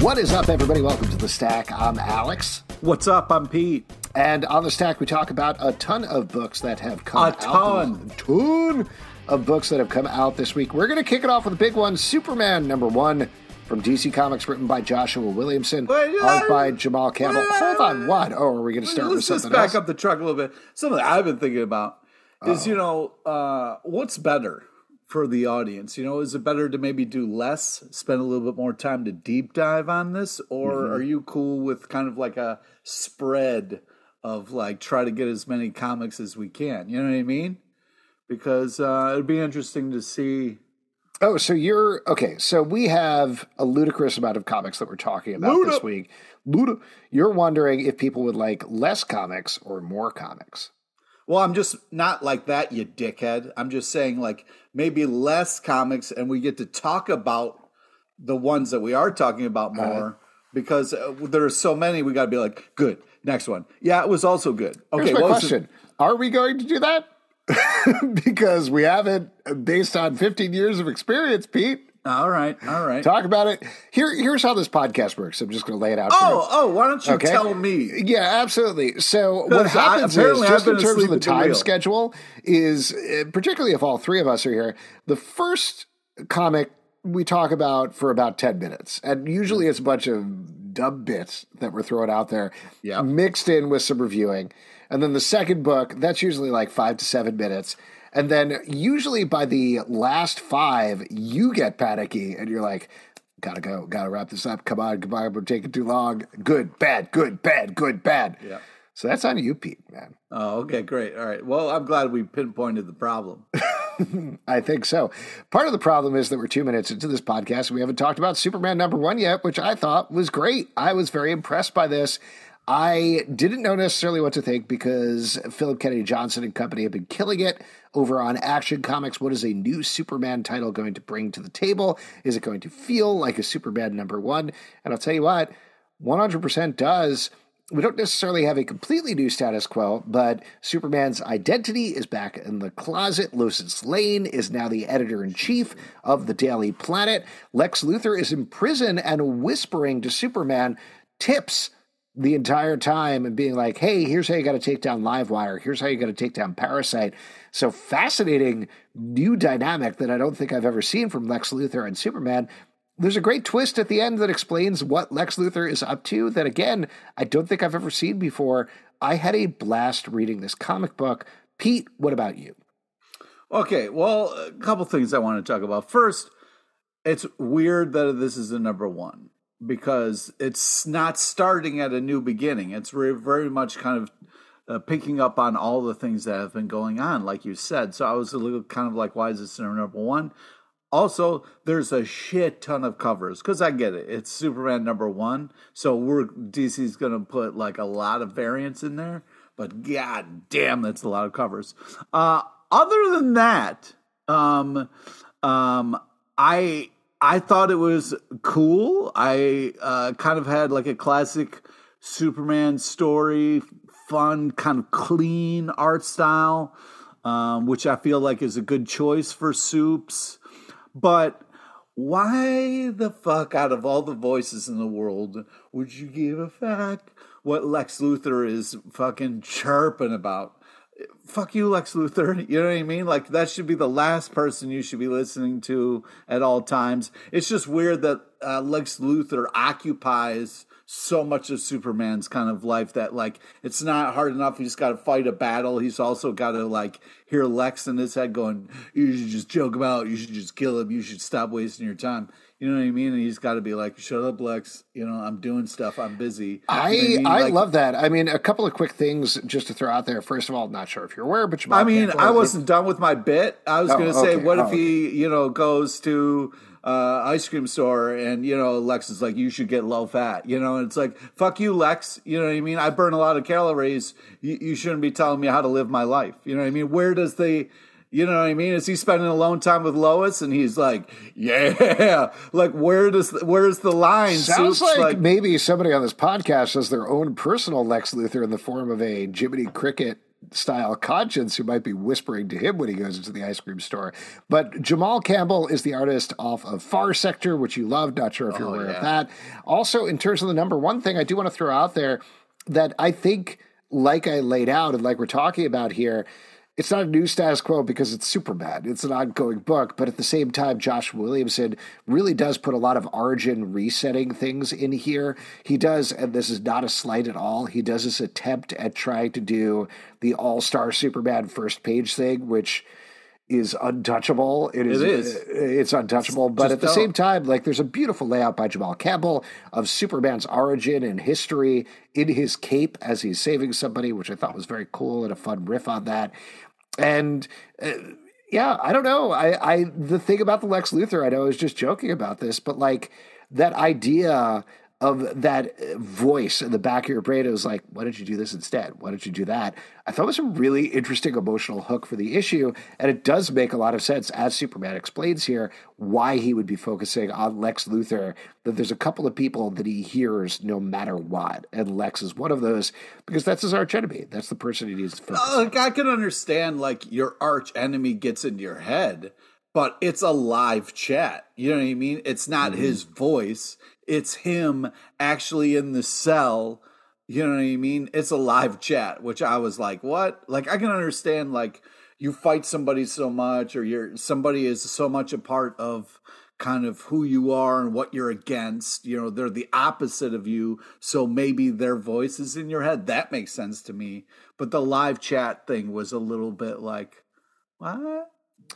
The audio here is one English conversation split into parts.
What is up, everybody? Welcome to the Stack. I'm Alex. What's up? I'm Pete. And on the Stack, we talk about a ton of books that have come A out. ton. A ton of books that have come out this week. We're going to kick it off with a big one Superman number one from DC Comics, written by Joshua Williamson, Wait, art by Jamal Campbell. wait, Hold on, what? Oh, are we going to start with something back else? up the truck a little bit. Something I've been thinking about is, you know, uh, what's better for the audience? You know, is it better to maybe do less, spend a little bit more time to deep dive on this, or Mm-hmm. are you cool with kind of like a spread of like try to get as many comics as we can? You know what I mean? Because uh, it'd be interesting to see. Oh, so you're okay. So we have a ludicrous amount of comics that we're talking about Luda. this week. Luda. You're wondering if people would like less comics or more comics. Well, I'm just not like that, you dickhead. I'm just saying, like, maybe less comics and we get to talk about the ones that we are talking about Uh-huh. more because uh, there are so many. We got to be like, good, next one. Yeah, it was also good. Okay, Here's what the- question: Are we going to do that? because we haven't, based on 15 years of experience, Pete. All right, all right. Talk about it. Here, here's how this podcast works. I'm just going to lay it out. for Oh, oh, why don't you Okay. tell me? Yeah, absolutely. So what Because I- happens is, just in terms of the at the time schedule, is uh, particularly if all three of us are here, the first comic we talk about for about ten minutes, and usually it's a bunch of dumb bits that we're throwing out there, Yeah. mixed in with some reviewing, and then the second book that's usually like five to seven minutes. And then usually by the last five, you get panicky and you're like, gotta go, gotta wrap this up. Come on, come on, we're taking too long. Good, bad, good, bad, good, bad. Yeah. So that's on you, Pete, man. Oh, okay, great. All right. Well, I'm glad we pinpointed the problem. I think so. Part of the problem is that we're two minutes into this podcast and we haven't talked about Superman number one yet, which I thought was great. I was very impressed by this. I didn't know necessarily what to think because Philip Kennedy Johnson and company have been killing it over on Action Comics. What is a new Superman title going to bring to the table? Is it going to feel like a Superman number one? And I'll tell you what, 100% does. We don't necessarily have a completely new status quo, but Superman's identity is back in the closet. Lois Lane is now the editor in chief of the Daily Planet. Lex Luthor is in prison and whispering to Superman tips the entire time and being like, hey, here's how you got to take down Livewire. Here's how you got to take down Parasite. So fascinating new dynamic that I don't think I've ever seen from Lex Luthor and Superman. There's a great twist at the end that explains what Lex Luthor is up to that, again, I don't think I've ever seen before. I had a blast reading this comic book. Pete, what about you? Okay, well, a couple things I want to talk about. First, it's weird that this is the number one because it's not starting at a new beginning. It's very, much kind of uh, picking up on all the things that have been going on, like you said. So I was a little kind of like, why is this number one? Also, there's a shit ton of covers because I get it. It's Superman number one, so we're DC's going to put like a lot of variants in there. But god damn, that's a lot of covers. Uh, other than that, um, um, I I thought it was cool. I uh, kind of had like a classic Superman story, fun, kind of clean art style, um, which I feel like is a good choice for Soups. But why the fuck, out of all the voices in the world, would you give a fuck what Lex Luthor is fucking chirping about? Fuck you, Lex Luthor. You know what I mean? Like, that should be the last person you should be listening to at all times. It's just weird that uh, Lex Luthor occupies so much of Superman's kind of life that like it's not hard enough. He's got to fight a battle. He's also got to like hear Lex in his head going, "You should just choke him out. You should just kill him. You should stop wasting your time." You know what I mean? And he's got to be like, "Shut up, Lex. You know I'm doing stuff. I'm busy." I You know what mean? I Like, love that. I mean, a couple of quick things just to throw out there. First of all, not sure if you're aware, but Jamal I mean, I wasn't done with my bit. I was Oh, going to say, okay. what Oh, if he, you know, goes to uh, ice cream store and you know Lex is like, you should get low fat, you know, and it's like, fuck you, Lex. You know what I mean? I burn a lot of calories. You, you shouldn't be telling me how to live my life. You know what I mean? Where does the you know what I mean? Is he spending alone time with Lois and he's like, yeah, like where does where's the line? Sounds Soups? like, maybe somebody on this podcast has their own personal Lex Luthor in the form of a Jiminy Cricket style conscience who might be whispering to him when he goes into the ice cream store. But Jamal Campbell is the artist off of Far Sector, which you love. Not sure if you're Oh, aware yeah. of that. Also, in terms of the number one thing, I do want to throw out there that I think, like I laid out and like we're talking about here, it's not a new status quo because it's Superman. It's an ongoing book, but at the same time, Josh Williamson really does put a lot of origin resetting things in here. He does, and this is not a slight at all, he does this attempt at trying to do the all star Superman first page thing, which is untouchable. It is. It is. It's untouchable. But at the don't. same time, like there's a beautiful layout by Jamal Campbell of Superman's origin and history in his cape as he's saving somebody, which I thought was very cool and a fun riff on that. And uh, yeah, I don't know. I, I the thing about the Lex Luthor, I know I was just joking about this, but like that idea of that uh, voice in the back of your brain, it was like, why don't you do this instead? Why don't you do that? I thought it was a really interesting emotional hook for the issue, and it does make a lot of sense, as Superman explains here, why he would be focusing on Lex Luthor. That there's a couple of people that he hears no matter what, and Lex is one of those because that's his arch enemy. That's the person he needs to focus. Uh, I can understand like your arch enemy gets into your head, but it's a live chat. You know what I mean? It's not his voice. It's him actually in the cell. You know what I mean? It's a live chat, which I was like, what? Like I can understand like you fight somebody so much or you're somebody is so much a part of kind of who you are and what you're against. You know, they're the opposite of you. So maybe their voice is in your head. That makes sense to me. But the live chat thing was a little bit like, what?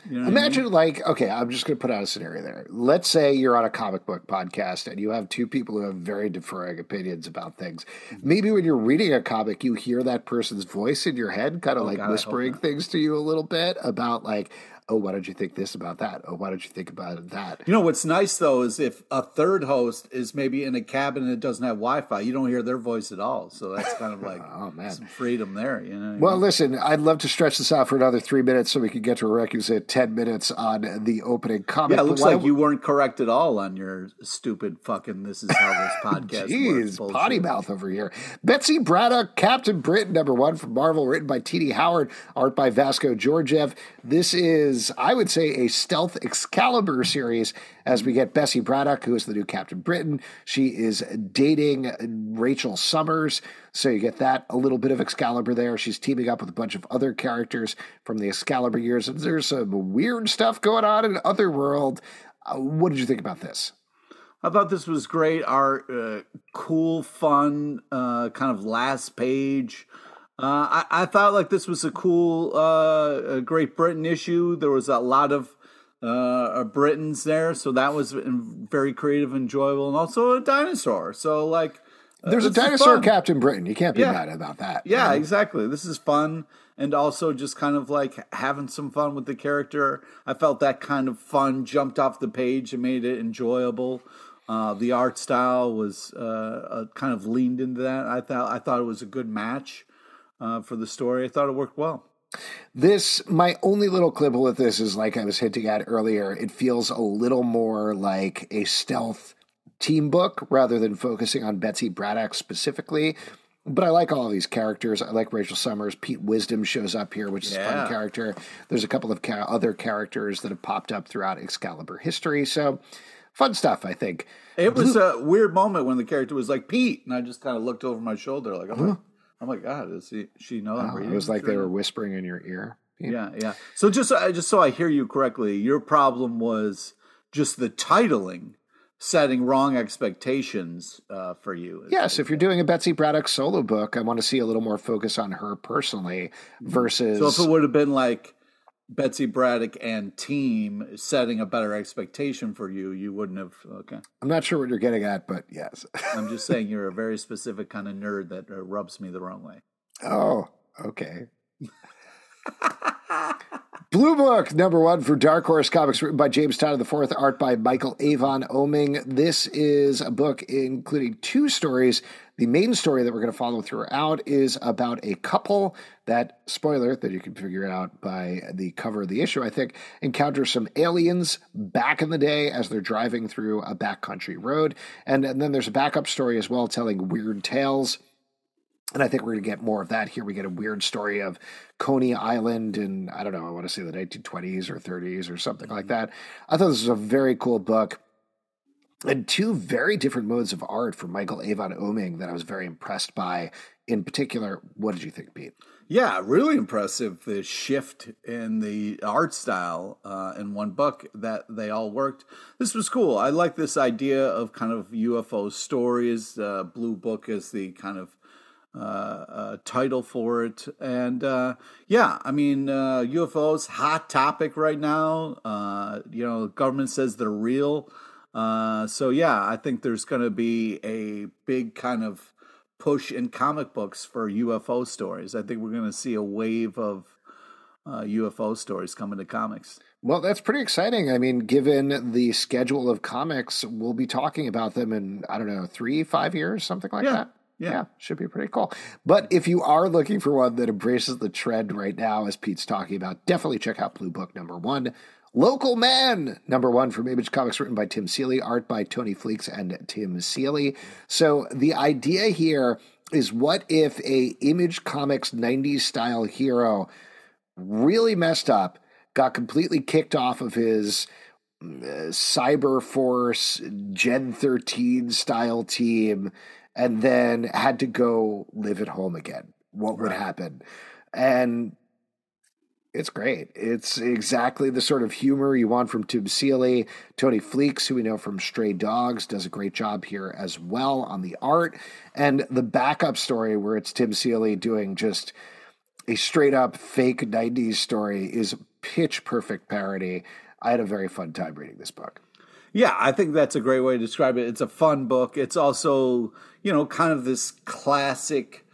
You know what I mean? Imagine, like, okay, I'm just going to put out a scenario there. Let's say you're on a comic book podcast and you have two people who have very differing opinions about things. Mm-hmm. Maybe when you're reading a comic, you hear that person's voice in your head, kind of like Oh, God, whispering things to you a little bit about, like, oh, why don't you think this about that? Oh, why don't you think about that? You know what's nice though is if a third host is maybe in a cabin that doesn't have Wi-Fi, you don't hear their voice at all. So that's kind of like Oh, man. some freedom there. You know. Well, listen, I'd love to stretch this out for another three minutes so we can get to a requisite 10 minutes on the opening comment. yeah, it looks like you weren't correct at all on your stupid fucking. This is how this podcast works. Jeez, bullshit. potty mouth over here. Betsy Braddock, Captain Britain, number one from Marvel, written by Tini Howard, art by Vasco Georgiev. This is, I would say, a stealth Excalibur series as we get Betsy Braddock, who is the new Captain Britain. She is dating Rachel Summers. So you get that a little bit of Excalibur there. She's teaming up with a bunch of other characters from the Excalibur years. And there's some weird stuff going on in Otherworld. Uh, what did you think about this? I thought this was great. Our uh, cool, fun, uh, kind of last page. Uh, I, I thought like this was a cool uh, a Great Britain issue. There was a lot of uh, Britons there, so that was very creative, and enjoyable, and also a dinosaur. So like, uh, There's a dinosaur. Captain Britain. You can't be Yeah. mad about that. Yeah, exactly. This is fun and also just kind of like having some fun with the character. I felt that kind of fun jumped off the page and made it enjoyable. Uh, the art style was uh, uh, kind of leaned into that. I thought I thought it was a good match uh, for the story. I thought it worked well. This, my only little quibble with this is like I was hinting at earlier, it feels a little more like a stealth team book rather than focusing on Betsy Braddock specifically. But I like all of these characters. I like Rachel Summers. Pete Wisdom shows up here, which is a fun character. There's a couple of ca- other characters that have popped up throughout Excalibur history. So fun stuff, I think. It was a weird moment when the character was like Pete, and I just kind of looked over my shoulder, like, oh, my, oh my god, is he, she know Uh-huh. It was like they were whispering in your ear. Yeah, yeah. So just uh, just so I hear you correctly, your problem was just the titling setting wrong expectations uh, for you. Yes, if you're doing a Betsy Braddock solo book, I want to see a little more focus on her personally versus. So if it would have been like Betsy Braddock and team setting a better expectation for you, you wouldn't have. Okay, I'm not sure what you're getting at, but yes. I'm just saying you're a very specific kind of nerd that uh, rubs me the wrong way. oh, okay. Blue Book, number one for Dark Horse Comics, written by James Tynion IV, art by Michael Avon Oeming. This is a book including two stories. The main story that we're going to follow throughout is about a couple that, spoiler, that you can figure out by the cover of the issue, I think, encounters some aliens back in the day as they're driving through a backcountry road. And, and then there's a backup story as well telling weird tales And I think we're going to get more of that here. We get a weird story of Coney Island in, I don't know, I want to say the 1920s or 30s or something like mm-hmm. that. I thought this was a very cool book. And two very different modes of art from Michael Avon Oeming that I was very impressed by. In particular, what did you think, Pete? Yeah, really impressive. The shift in the art style uh, in one book that they all worked. This was cool. I like this idea of kind of UFO stories. Uh, Blue Book is the kind of uh, uh, title for it. And uh, yeah, I mean, UFOs, hot topic right now. you know, government says they're real. So yeah, I think there's going to be a big kind of push in comic books for UFO stories. I think we're going to see a wave of uh, UFO stories coming to comics. Well, that's pretty exciting. I mean, given the schedule of comics, we'll be talking about them in, I don't know, three, five years, something like yeah. that. Yeah. yeah. should be pretty cool. But if you are looking for one that embraces the trend right now, as Pete's talking about, definitely check out Blue Book number one. Local Man, number one from Image Comics, written by Tim Seeley, art by Tony Fleecs and Tim Seeley. So the idea here is what if a Image Comics 90s style hero really messed up, got completely kicked off of his uh, Cyber Force Gen 13 style team and then had to go live at home again. What would happen? And it's great. It's exactly the sort of humor you want from Tim Seeley. Tony Fleecs, who we know from Stray Dogs, does a great job here as well on the art. And the backup story, where it's Tim Seeley doing just a straight up fake 90s story, is pitch perfect parody. I had a very fun time reading this book. Yeah, I think that's a great way to describe it. It's a fun book. It's also, you know, kind of this classic,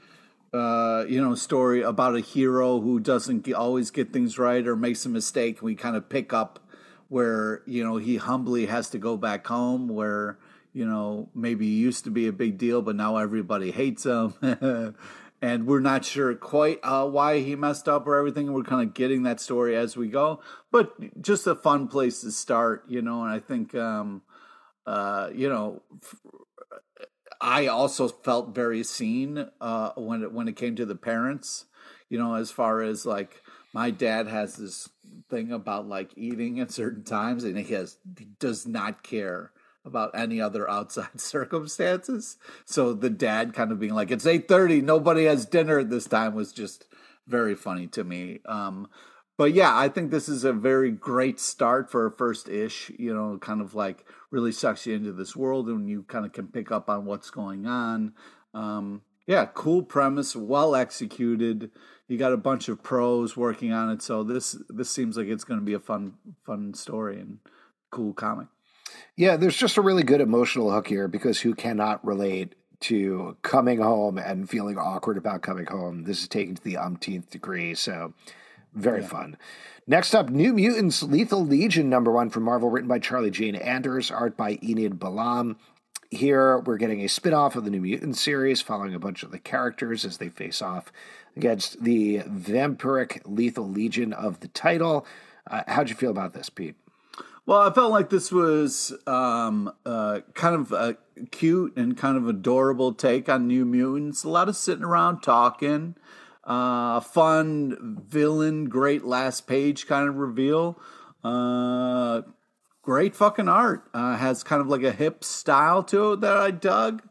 uh, you know, story about a hero who doesn't get, always get things right or makes a mistake. We kind of pick up where, you know, he humbly has to go back home where, you know, maybe he used to be a big deal, but now everybody hates him. and we're not sure quite uh, why he messed up or everything. We're kind of getting that story as we go, but just a fun place to start, you know. And I think, um, uh, you know, I also felt very seen uh, when it when it came to the parents, you know, as far as like my dad has this thing about like eating at certain times, and he has he does not care about any other outside circumstances. So the dad kind of being like, "It's eight thirty, nobody has dinner at this time," was just very funny to me. Um, but yeah, I think this is a very great start for a first ish. You know, kind of like really sucks you into this world, and you kind of can pick up on what's going on. Um, yeah, cool premise, well executed. You got a bunch of pros working on it, so this this seems like it's going to be a fun fun story and cool comic. Yeah, there's just a really good emotional hook here because who cannot relate to coming home and feeling awkward about coming home? This is taken to the umpteenth degree, so very yeah. fun. Next up, New Mutants Lethal Legion number one from Marvel, written by Charlie Jane Anders, art by Enid Balam. Here, we're getting a spin off of the New Mutants series, following a bunch of the characters as they face off against the vampiric Lethal Legion of the title. Uh, how'd you feel about this, Pete? Well, I felt like this was um, uh, kind of a cute and kind of adorable take on New Mutants. A lot of sitting around talking, uh, fun villain, great last page kind of reveal. Uh, great fucking art. Uh, has kind of like a hip style to it that I dug.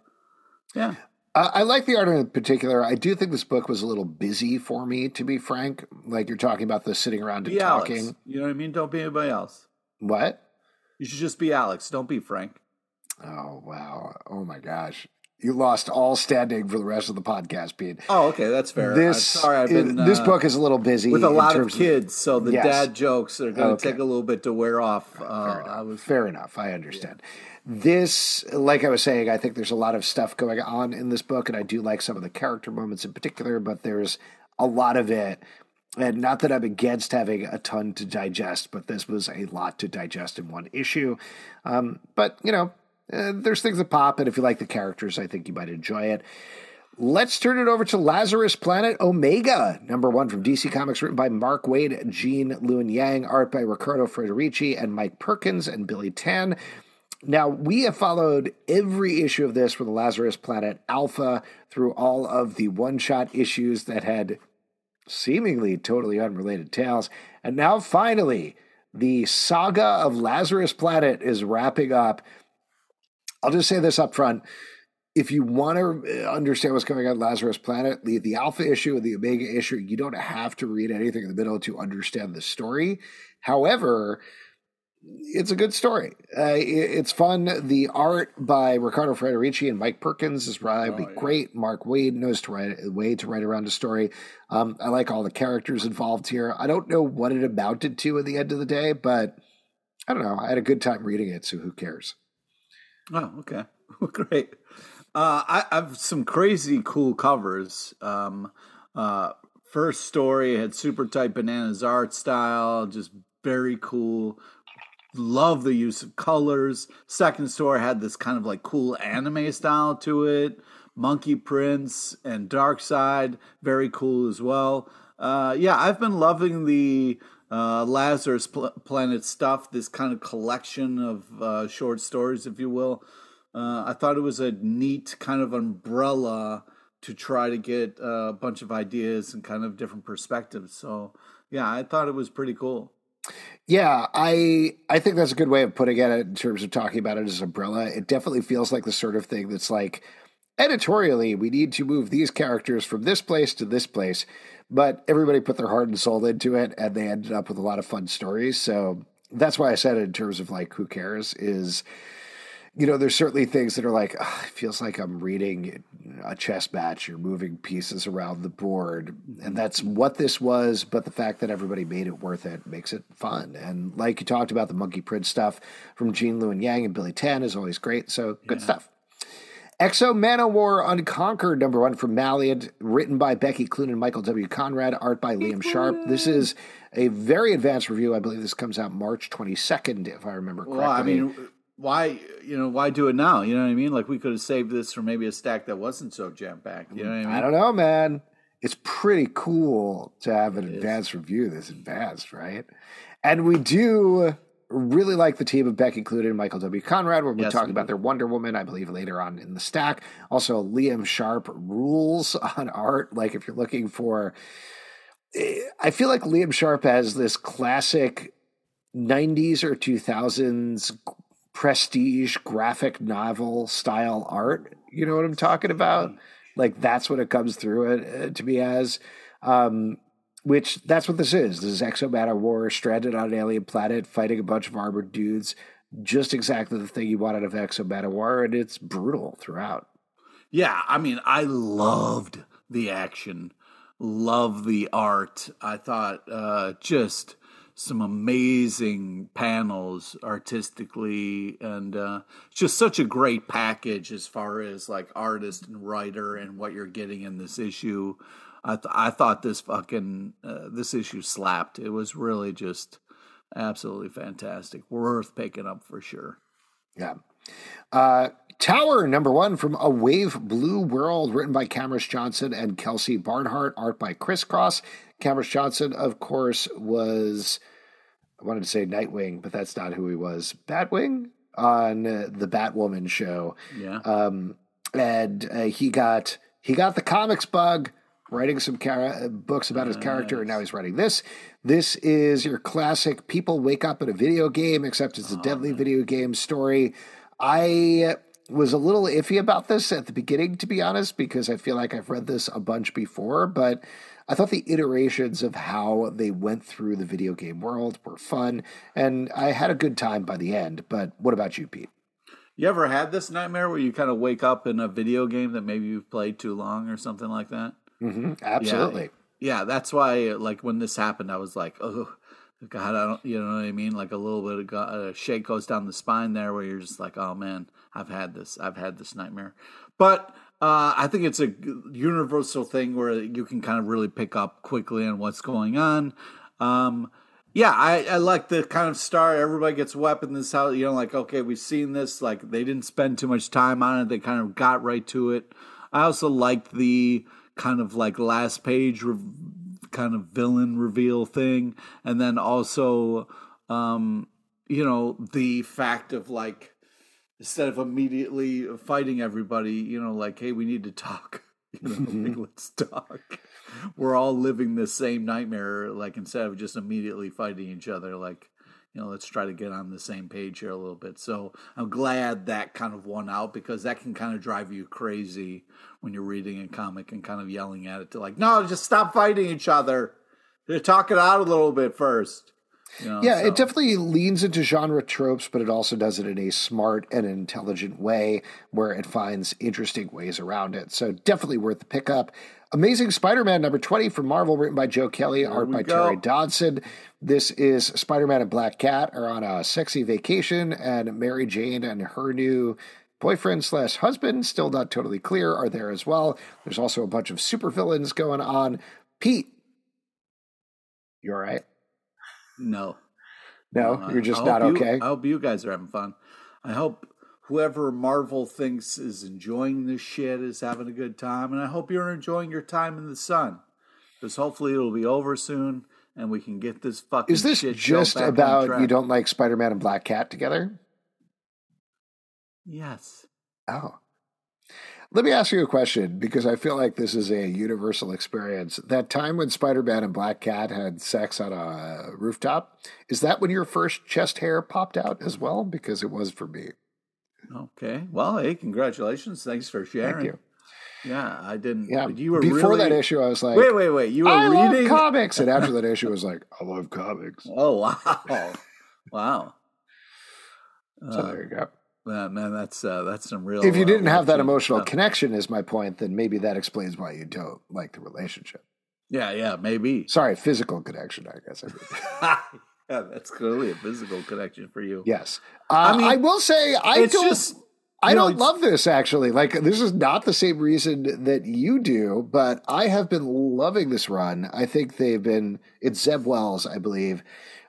Yeah. Uh, I like the art in particular. I do think this book was a little busy for me, to be frank. Like you're talking about the sitting around and be talking. Alex. You know what I mean? Don't be anybody else. What? You should just be Alex. Don't be Frank. Oh wow! Oh my gosh! You lost all standing for the rest of the podcast, Pete. Oh, okay, that's fair. This I'm sorry, I've been it, this uh, book is a little busy with a lot of kids, so the yes. dad jokes are going to okay. take a little bit to wear off. Fair, uh, enough. Was, fair enough. I understand. Yeah. This, like I was saying, I think there's a lot of stuff going on in this book, and I do like some of the character moments in particular. But there's a lot of it and not that I'm against having a ton to digest, but this was a lot to digest in one issue. Um, but, you know, uh, there's things that pop, and if you like the characters, I think you might enjoy it. Let's turn it over to Lazarus Planet Omega, number one from DC Comics, written by Mark Waid, Gene Luen Yang, art by Riccardo Federici and Mike Perkins and Billy Tan. Now, we have followed every issue of this for the Lazarus Planet Alpha through all of the one shot issues that had seemingly totally unrelated tales. And now, finally, the saga of Lazarus Planet is wrapping up. I'll just say this up front. If you want to understand what's going on Lazarus Planet, the, the Alpha issue and the Omega issue, you don't have to read anything in the middle to understand the story. However, it's a good story. Uh, it, it's fun. The art by Riccardo Federici and Mike Perkins is probably oh, yeah. great. Mark Waid knows to write a way to write around a story. Um, I like all the characters involved here. I don't know what it amounted to at the end of the day, but I don't know. I had a good time reading it, so who cares? Oh, okay, great. Uh, I, I, have some crazy cool covers. Um, uh, first story had super tight bananas art style, just very cool love the use of colors. Second story had this kind of like cool anime style to it. Monkey Prince and Dark Side, very cool as well. Uh, yeah, I've been loving the uh, Lazarus Pl- Planet stuff, this kind of collection of uh, short stories, if you will. Uh, I thought it was a neat kind of umbrella to try to get a bunch of ideas and kind of different perspectives. So, yeah, I thought it was pretty cool. Yeah, I I think that's a good way of putting it in terms of talking about it as umbrella. It definitely feels like the sort of thing that's like editorially, we need to move these characters from this place to this place, but everybody put their heart and soul into it, and they ended up with a lot of fun stories. So that's why I said it in terms of like who cares is you know, there's certainly things that are like, oh, it feels like I'm reading a chess match. You're moving pieces around the board. And that's what this was. But the fact that everybody made it worth it makes it fun. And like you talked about, the Monkey Prince stuff from Gene Luen Yang and Billy Tan is always great. So good yeah. stuff. X-O Manowar Unconquered, number one from Valiant, written by Becky Cloonan and Michael W. Conrad, art by Liam Sharp. This is a very advanced review. I believe this comes out March 22nd, if I remember correctly. Well, I mean, why you know why do it now? You know what I mean? Like we could have saved this for maybe a stack that wasn't so jam packed. You know what I mean? I don't know, man. It's pretty cool to have an it advanced is. review this advanced, right? And we do really like the team of Becky Cloonan Michael W. Conrad. We'll be yes, talking we about their Wonder Woman, I believe, later on in the stack. Also, Liam Sharp rules on art. Like if you're looking for, eh, I feel like Liam Sharp has this classic 90s or 2000s prestige graphic novel style art. You know what I'm talking about? Like that's what it comes through it uh, to me as. Um, which that's what this is. This is X-O Manowar stranded on an alien planet, fighting a bunch of armored dudes. Just exactly the thing you want out of X-O War, and it's brutal throughout. Yeah, I mean, I loved the action, love the art. I thought uh, just some amazing panels artistically and uh, just such a great package as far as like artist and writer and what you're getting in this issue i, th- I thought this fucking uh, this issue slapped it was really just absolutely fantastic worth picking up for sure yeah uh, Tower number one from A Wave Blue World, written by Camrus Johnson and Kelsey Barnhart, art by Chris Cross. Camrus Johnson, of course, was I wanted to say Nightwing, but that's not who he was. Batwing on uh, the Batwoman show. Yeah. Um, and uh, he got he got the comics bug, writing some uh, books about his character, and now he's writing this. This is your classic people wake up in a video game, except it's a oh, deadly man. video game story. I was a little iffy about this at the beginning, to be honest, because I feel like I've read this a bunch before, but I thought the iterations of how they went through the video game world were fun, and I had a good time by the end. But what about you, Pete? You ever had this nightmare where you kind of wake up in a video game that maybe you've played too long or something like that? Mm-hmm. Absolutely. Yeah, yeah, that's why. Like when this happened, I was like, oh. God, I don't, you know what I mean? Like a little bit of a shake goes down the spine there, where you're just like, oh man, I've had this, I've had this nightmare. But uh, I think it's a universal thing where you can kind of really pick up quickly on what's going on. Um, yeah, I, I, like the kind of start. Everybody gets weapon this house. You know, like okay, we've seen this. Like they didn't spend too much time on it. They kind of got right to it. I also liked the kind of like last page re- kind of villain reveal thing, and then also, um, you know, the fact of like instead of immediately fighting everybody, you know, like, hey, we need to talk. You know, like, let's talk. We're all living the same nightmare. Like instead of just immediately fighting each other, like you know, let's try to get on the same page here a little bit. So I'm glad that kind of won out because that can kind of drive you crazy when you're reading a comic and kind of yelling at it to like, no, just stop fighting each other. Talk it out a little bit first. You know, yeah, so. it definitely leans into genre tropes, but it also does it in a smart and intelligent way where it finds interesting ways around it. So definitely worth the pickup. Amazing Spider Man number 20 from Marvel, written by Joe Kelly, there art by go. Terry Dodson. This is Spider Man and Black Cat are on a sexy vacation, and Mary Jane and her new boyfriend slash husband, still not totally clear, are there as well. There's also a bunch of supervillains going on. Pete, you all right? No. No, no you're just not okay. I hope you guys are having fun. I hope whoever Marvel thinks is enjoying this shit is having a good time, and I hope you're enjoying your time in the sun. Because hopefully it'll be over soon, and we can get this fucking. Is this just about you don't like Spider-Man and Black Cat together? Yes. Oh. Let me ask you a question because I feel like this is a universal experience. That time when Spider Man and Black Cat had sex on a rooftop, is that when your first chest hair popped out as well? Because it was for me. Okay. Well, hey, congratulations. Thanks for sharing. Thank you. Yeah, I didn't. Yeah, you were before really, that issue. I was like, wait, wait, wait. You were I reading comics, and after that issue, I was like, I love comics. Oh wow, wow. So uh, there you go. Man, man, that's uh, that's some real. If you didn't uh, have that emotional stuff. connection, is my point, then maybe that explains why you don't like the relationship. Yeah, yeah, maybe. Sorry, physical connection. I guess. I mean. yeah, that's clearly a physical connection for you. Yes, uh, I mean, I will say I don't. Just, I don't love this actually. Like this is not the same reason that you do, but I have been loving this run. I think they've been it's Zeb Wells, I believe.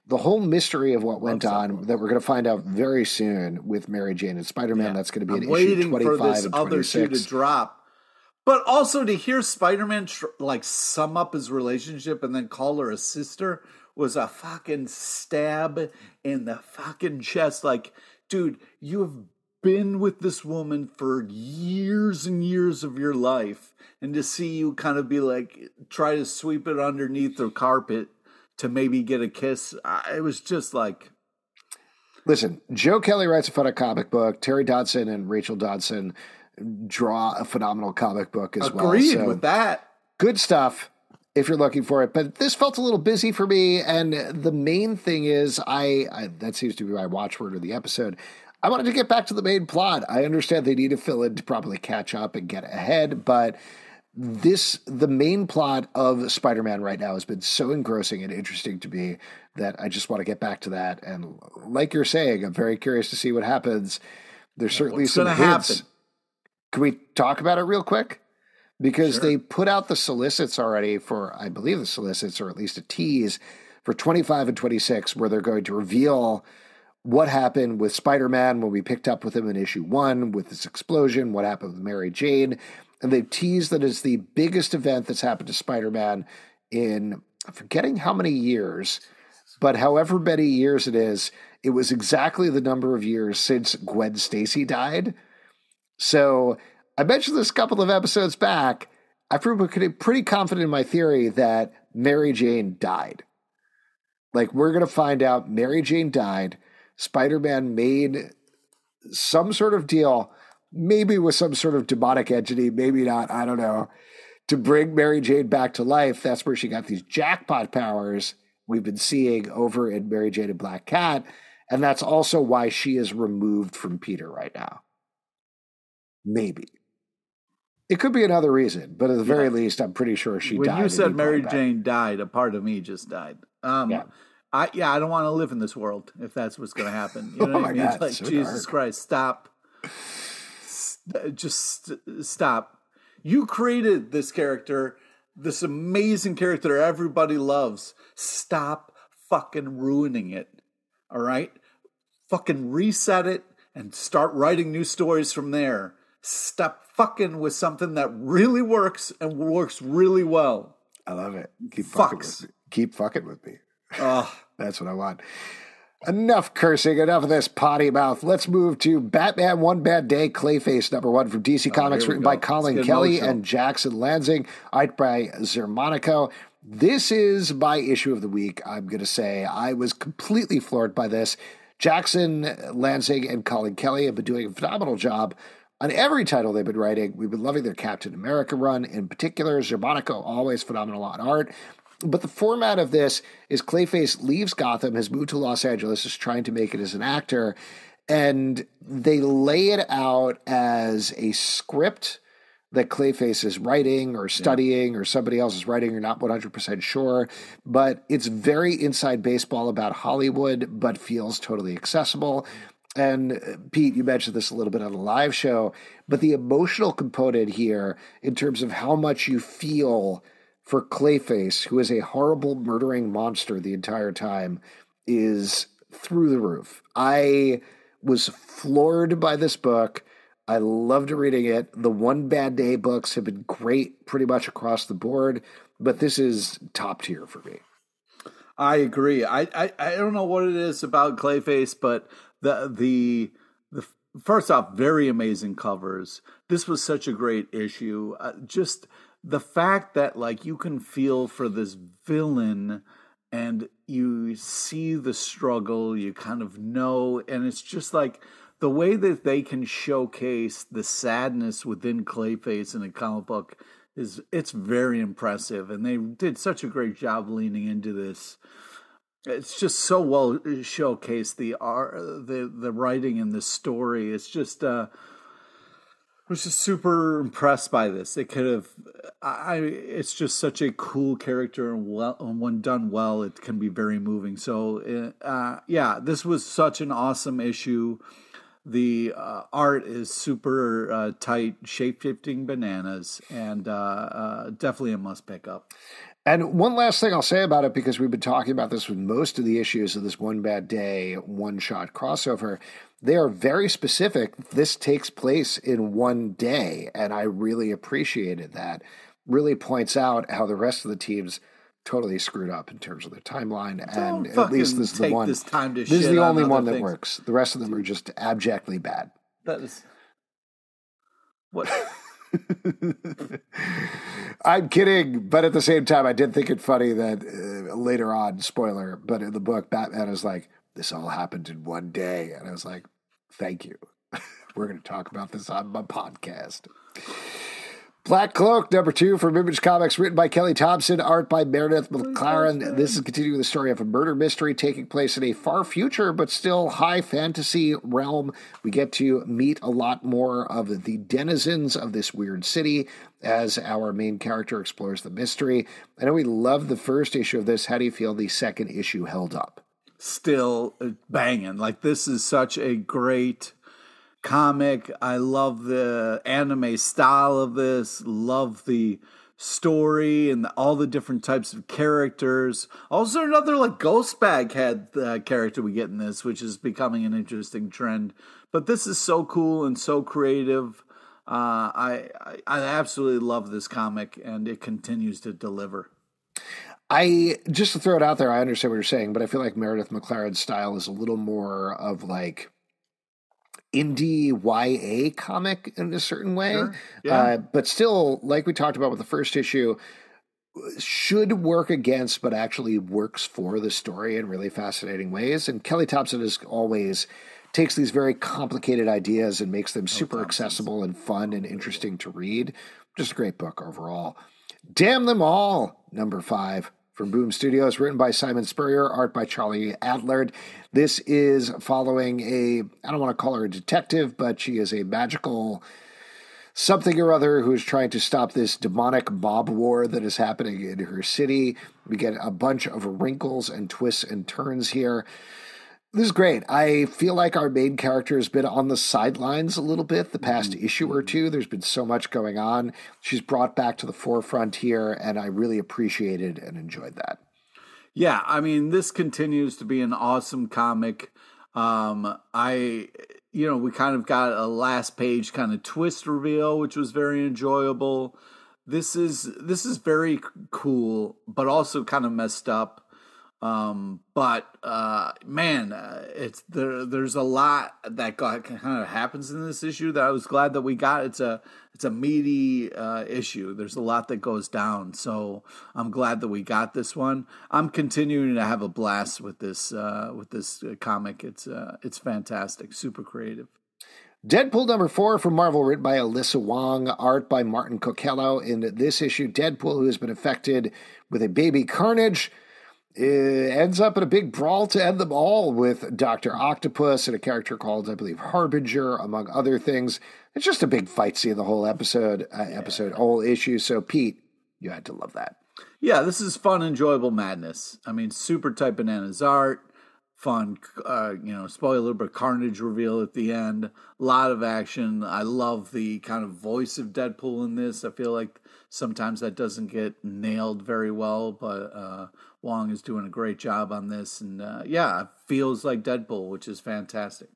The whole mystery of what went on that we're going to find out very soon with Mary Jane and Spider Man. Yeah. That's going to be I'm an waiting issue twenty five and twenty six. to drop. But also to hear Spider Man tr- like sum up his relationship and then call her a sister was a fucking stab in the fucking chest. Like, dude, you have been with this woman for years and years of your life and to see you kind of be like try to sweep it underneath the carpet to maybe get a kiss it was just like listen joe kelly writes a fun comic book. Terry dodson and rachel dodson draw a phenomenal comic book as Agreed well agreed so with that. good stuff if you're looking for it but this felt a little busy for me and the main thing is I, I that seems to be my watchword of the episode I wanted to get back to the main plot. I understand they need to fill in to probably catch up and get ahead, but this the main plot of Spider-Man right now has been so engrossing and interesting to me that I just want to get back to that. And like you're saying, I'm very curious to see what happens. There's certainly What's some hints. Happen? Can we talk about it real quick? Because sure. they put out the solicits already for, I believe the solicits, or at least a tease for 25 and 26, where they're going to reveal what happened with Spider Man when we picked up with him in issue one with this explosion, what happened with Mary Jane. And they've teased that it's the biggest event that's happened to Spider Man in I'm forgetting how many years, but however many years it is, it was exactly the number of years since Gwen Stacy died. So I mentioned this a couple of episodes back. I am pretty confident in my theory that Mary Jane died. Like, we're going to find out Mary Jane died Spider Man made some sort of deal, maybe with some sort of demonic entity, maybe not, I don't know, to bring Mary Jane back to life. That's where she got these jackpot powers we've been seeing over in Mary Jane and Black Cat. And that's also why she is removed from Peter right now. Maybe. It could be another reason, but at the very yeah. least, I'm pretty sure she when died. When you said Mary Jane died, a part of me just died. Um, yeah. I yeah, I don't want to live in this world if that's what's going to happen. You know oh what I mean? God, like so Jesus dark. Christ, stop, just stop. You created this character, this amazing character everybody loves. Stop fucking ruining it. All right, fucking reset it and start writing new stories from there. Stop fucking with something that really works and works really well. I love it. Keep fucking with me. Keep fucking with me. Oh. That's what I want. Enough cursing, enough of this potty mouth. Let's move to Batman One Bad Day, Clayface number one from DC oh, Comics, written by Colin Kelly and Jackson Lanzing, art by Xermanico. This is my issue of the week, I'm going to say. I was completely floored by this. Jackson Lanzing and Colin Kelly have been doing a phenomenal job on every title they've been writing. We've been loving their Captain America run in particular. Xermanico, always phenomenal on art. But the format of this is Clayface leaves Gotham, has moved to Los Angeles, is trying to make it as an actor, and they lay it out as a script that Clayface is writing or studying yeah. or somebody else is writing. You're not 100% sure, but it's very inside baseball about Hollywood, but feels totally accessible. And uh, Pete, you mentioned this a little bit on the live show, but the emotional component here, in terms of how much you feel for Clayface, who is a horrible murdering monster the entire time, is through the roof. I was floored by this book. I loved reading it. The One Bad Day books have been great pretty much across the board, but this is top tier for me. I agree. I, I, I don't know what it is about Clayface, but the the the first off, very amazing covers. This was such a great issue. Uh, just the fact that like you can feel for this villain and you see the struggle, you kind of know, and it's just like the way that they can showcase the sadness within Clayface in a comic book is it's very impressive, and they did such a great job leaning into this. It's just so well showcased the art, the the writing and the story. It's just uh, was just super impressed by this. It could have, I. It's just such a cool character, and well, when done well, it can be very moving. So, uh, yeah, this was such an awesome issue. The uh, art is super uh, tight, shape shifting bananas, and uh, uh, definitely a must pick up. And one last thing I'll say about it, because we've been talking about this with most of the issues of this One Bad Day one shot crossover, they are very specific. This takes place in one day, and I really appreciated that. Really points out how the rest of the teams totally screwed up in terms of their timeline, Don't and at least this is the one. This, time to this is the only on one that things. works. The rest of them are just abjectly bad. That is what. I'm kidding, but at the same time, I did think it funny that uh, later on, spoiler, but in the book, Batman is like, "This all happened in one day," and I was like, "Thank you." We're going to talk about this on my podcast. Black Cloak, number two from Image Comics, written by Kelly Thompson, art by Meredith oh McClaren. This is continuing the story of a murder mystery taking place in a far future, but still high fantasy realm. We get to meet a lot more of the denizens of this weird city as our main character explores the mystery. I know we love the first issue of this. How do you feel the second issue held up? Still uh, banging. Like, this is such a great comic. I love the anime style of this. Love the story and the, all the different types of characters. Also, another like Ghost Bag head the character we get in this, which is becoming an interesting trend. But this is so cool and so creative. Uh, I, I I absolutely love this comic, and it continues to deliver. I just to throw it out there, I understand what you're saying, but I feel like Meredith McClaren's style is a little more of like indie YA comic in a certain way. Sure. Yeah. Uh, but still, like we talked about with the first issue, should work against, but actually works for the story in really fascinating ways. And Kelly Thompson is always takes these very complicated ideas and makes them super accessible and fun and interesting to read. Just a great book overall. Damn them all, number five from Boom Studios, written by Simon Spurrier, art by Charlie Adlard. This is following a, I don't want to call her a detective, but she is a magical something or other who is trying to stop this demonic mob war that is happening in her city. We get a bunch of wrinkles and twists and turns here. This is great. I feel like our main character has been on the sidelines a little bit the past mm-hmm. issue or two. There's been so much going on. She's brought back to the forefront here, and I really appreciated and enjoyed that. Yeah, I mean, this continues to be an awesome comic. Um, I, you know, we kind of got a last page kind of twist reveal, which was very enjoyable. This is this is very cool, but also kind of messed up. Um, but uh, man, uh, it's there. There's a lot that got, kind of happens in this issue that I was glad that we got. It's a it's a meaty uh, issue. There's a lot that goes down, so I'm glad that we got this one. I'm continuing to have a blast with this uh, with this uh, comic. It's uh, it's fantastic, super creative. Deadpool number four from Marvel, written by Alyssa Wong, art by Martin Coccolo. In this issue, Deadpool, who has been affected with a baby carnage, ends up in a big brawl to end them all with Dr. Octopus and a character called, I believe, Harbinger, among other things. It's just a big fight scene, the whole episode, uh, episode, whole issue. So, Pete, you had to love that. Yeah, this is fun, enjoyable madness. I mean, super tight bananas art, fun, uh, you know, spoiler, but carnage reveal at the end. A lot of action. I love the kind of voice of Deadpool in this. I feel like sometimes that doesn't get nailed very well, but uh, Wong is doing a great job on this, and uh, yeah, it feels like Deadpool, which is fantastic.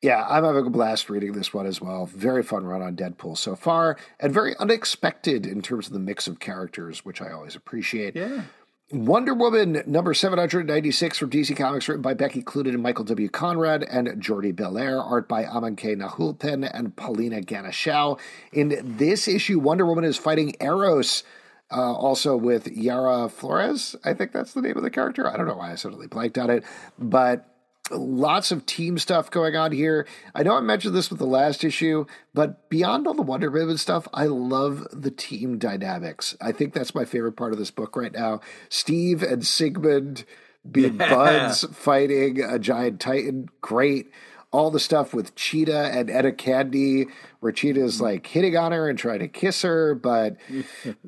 Yeah, I'm having a blast reading this one as well. Very fun run on Deadpool so far, and very unexpected in terms of the mix of characters, which I always appreciate. Yeah. Wonder Woman number 796 from DC Comics, written by Becky Cloonan and Michael W. Conrad, and Jordi Bellaire, art by Amancay Nahuelpan and Paulina Ganucheau. In this issue, Wonder Woman is fighting Eros, uh, also with Yara Flores. I think that's the name of the character. I don't know why I suddenly blanked on it, but lots of team stuff going on here. I know I mentioned this with the last issue, but beyond all the Wonder Woman stuff, I love the team dynamics. I think that's my favorite part of this book right now. Steve and Sigmund being yeah. buds fighting a giant titan, great all the stuff with Cheetah and Etta Candy, where Cheetah's like hitting on her and trying to kiss her, but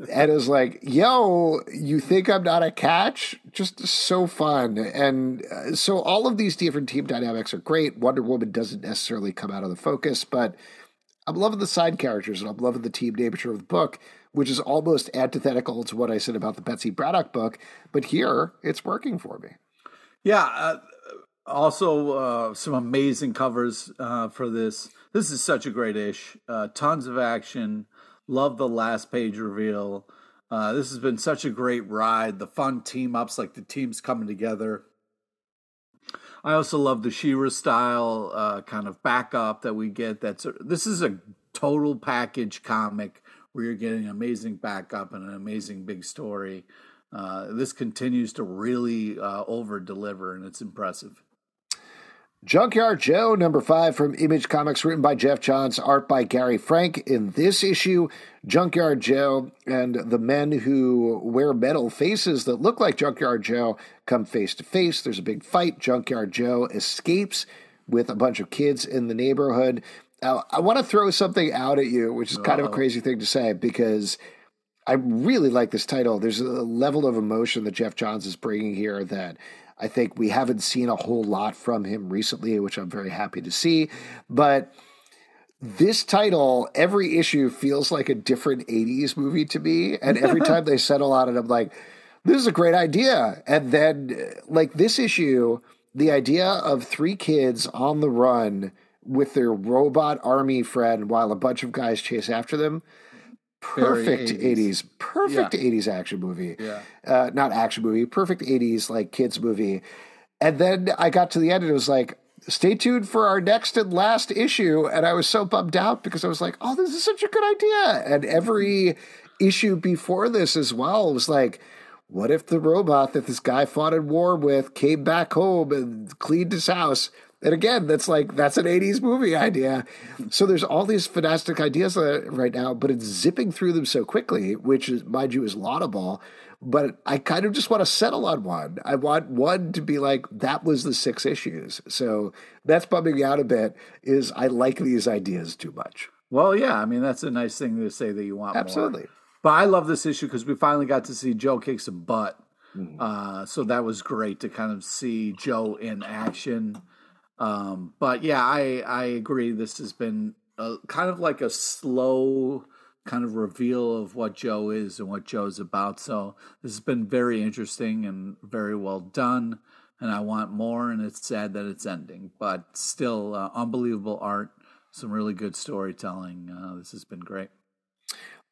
Etta's like, "Yo, you think I'm not a catch?" Just so fun, and uh, so all of these different team dynamics are great. Wonder Woman doesn't necessarily come out of the focus, but I'm loving the side characters and I'm loving the team nature of the book, which is almost antithetical to what I said about the Betsy Braddock book, but here it's working for me. Yeah. Uh, also, uh, some amazing covers uh, for this. This is such a great ish. Uh, tons of action. Love the last page reveal. Uh, this has been such a great ride. The fun team ups, like the teams coming together. I also love the She-Ra style uh, kind of backup that we get. That's this is a total package comic where you're getting amazing backup and an amazing big story. Uh, this continues to really over deliver, and it's impressive. Junkyard Joe, number five from Image Comics, written by Geoff Johns, art by Gary Frank. In this issue, Junkyard Joe and the men who wear metal faces that look like Junkyard Joe come face to face. There's a big fight. Junkyard Joe escapes with a bunch of kids in the neighborhood. Now, I want to throw something out at you, which is kind Uh-oh. of a crazy thing to say because I really like this title. There's a level of emotion that Geoff Johns is bringing here that I think we haven't seen a whole lot from him recently, which I'm very happy to see. But this title, every issue feels like a different 80s movie to me. And every time they settle on it, I'm like, this is a great idea. And then, like this issue, the idea of three kids on the run with their robot army friend while a bunch of guys chase after them perfect 80s. 80s. perfect yeah. 80s action movie yeah uh, not action movie perfect 80s like kids movie and then i got to the end and it was like stay tuned for our next and last issue and i was so bummed out because i was like oh this is such a good idea and every issue before this as well was like what if the robot that this guy fought in war with came back home and cleaned his house and again, that's like that's an '80s movie idea. So there's all these fantastic ideas right now, but it's zipping through them so quickly, which is, mind you, is laudable. But I kind of just want to settle on one. I want one to be like that was the six issues. So that's bumming me out a bit. Is I like these ideas too much. Well, yeah, I mean that's a nice thing to say that you want absolutely. More. But I love this issue because we finally got to see Joe kick some butt. Mm-hmm. Uh, so that was great to kind of see Joe in action. Um, but yeah, I I agree. This has been a, kind of like a slow kind of reveal of what Joe is and what Joe's about. So this has been very interesting and very well done. And I want more. And it's sad that it's ending, but still uh, unbelievable art. Some really good storytelling. Uh, this has been great.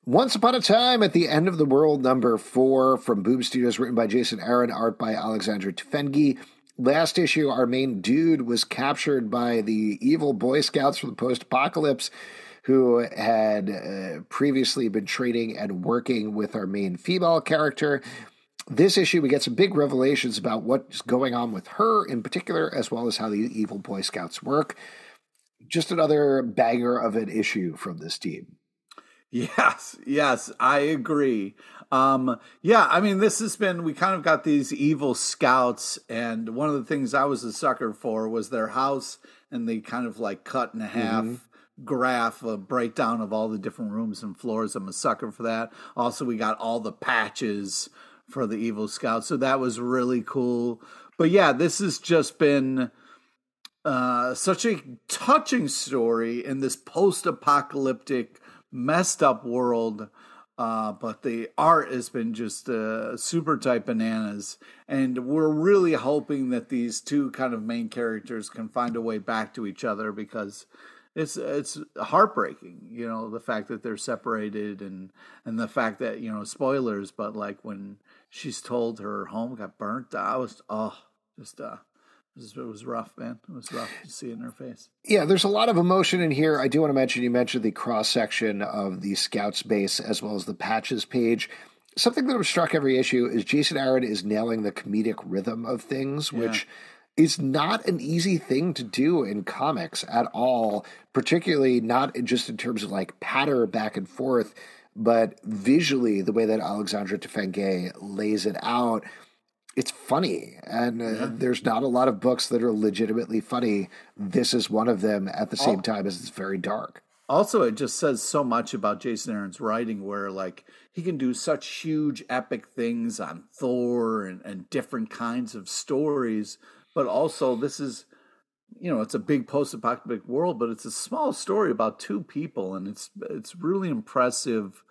Once Upon a Time at the End of the World, number four from Boom Studios, written by Jason Aaron, art by Alexandre Tefenkgi. Last issue, our main dude was captured by the evil Boy Scouts from the post apocalypse who had uh, previously been trading and working with our main female character. This issue, we get some big revelations about what's going on with her in particular, as well as how the evil Boy Scouts work. Just another banger of an issue from this team. Yes, yes, I agree. Um, yeah, I mean, this has been, we kind of got these evil scouts, and one of the things I was a sucker for was their house, and they kind of like cut in half. Mm-hmm graph, a breakdown of all the different rooms and floors. I'm a sucker for that. Also, we got all the patches for the Evil Scouts, so that was really cool. But yeah, this has just been uh, such a touching story in this post-apocalyptic, messed up world. Uh, but the art has been just uh, super tight bananas, and we're really hoping that these two kind of main characters can find a way back to each other because it's it's heartbreaking, you know, the fact that they're separated and and the fact that you know spoilers, but like when she's told her home got burnt, I was oh just uh it was, it was rough, man. It was rough to see in her face. Yeah, there's a lot of emotion in here. I do want to mention you mentioned the cross section of the Scouts base as well as the patches page. Something that was struck every issue is Jason Aaron is nailing the comedic rhythm of things, yeah. which is not an easy thing to do in comics at all, particularly not just in terms of like patter back and forth, but visually, the way that Alexandre Tefenkgi lays it out, it's funny. And uh, yeah. there's not a lot of books that are legitimately funny. This is one of them at the same time as it's very dark. Also, it just says so much about Jason Aaron's writing, where like he can do such huge epic things on Thor and, and different kinds of stories but also this is you know it's a big post-apocalyptic world but it's a small story about two people and it's it's really impressive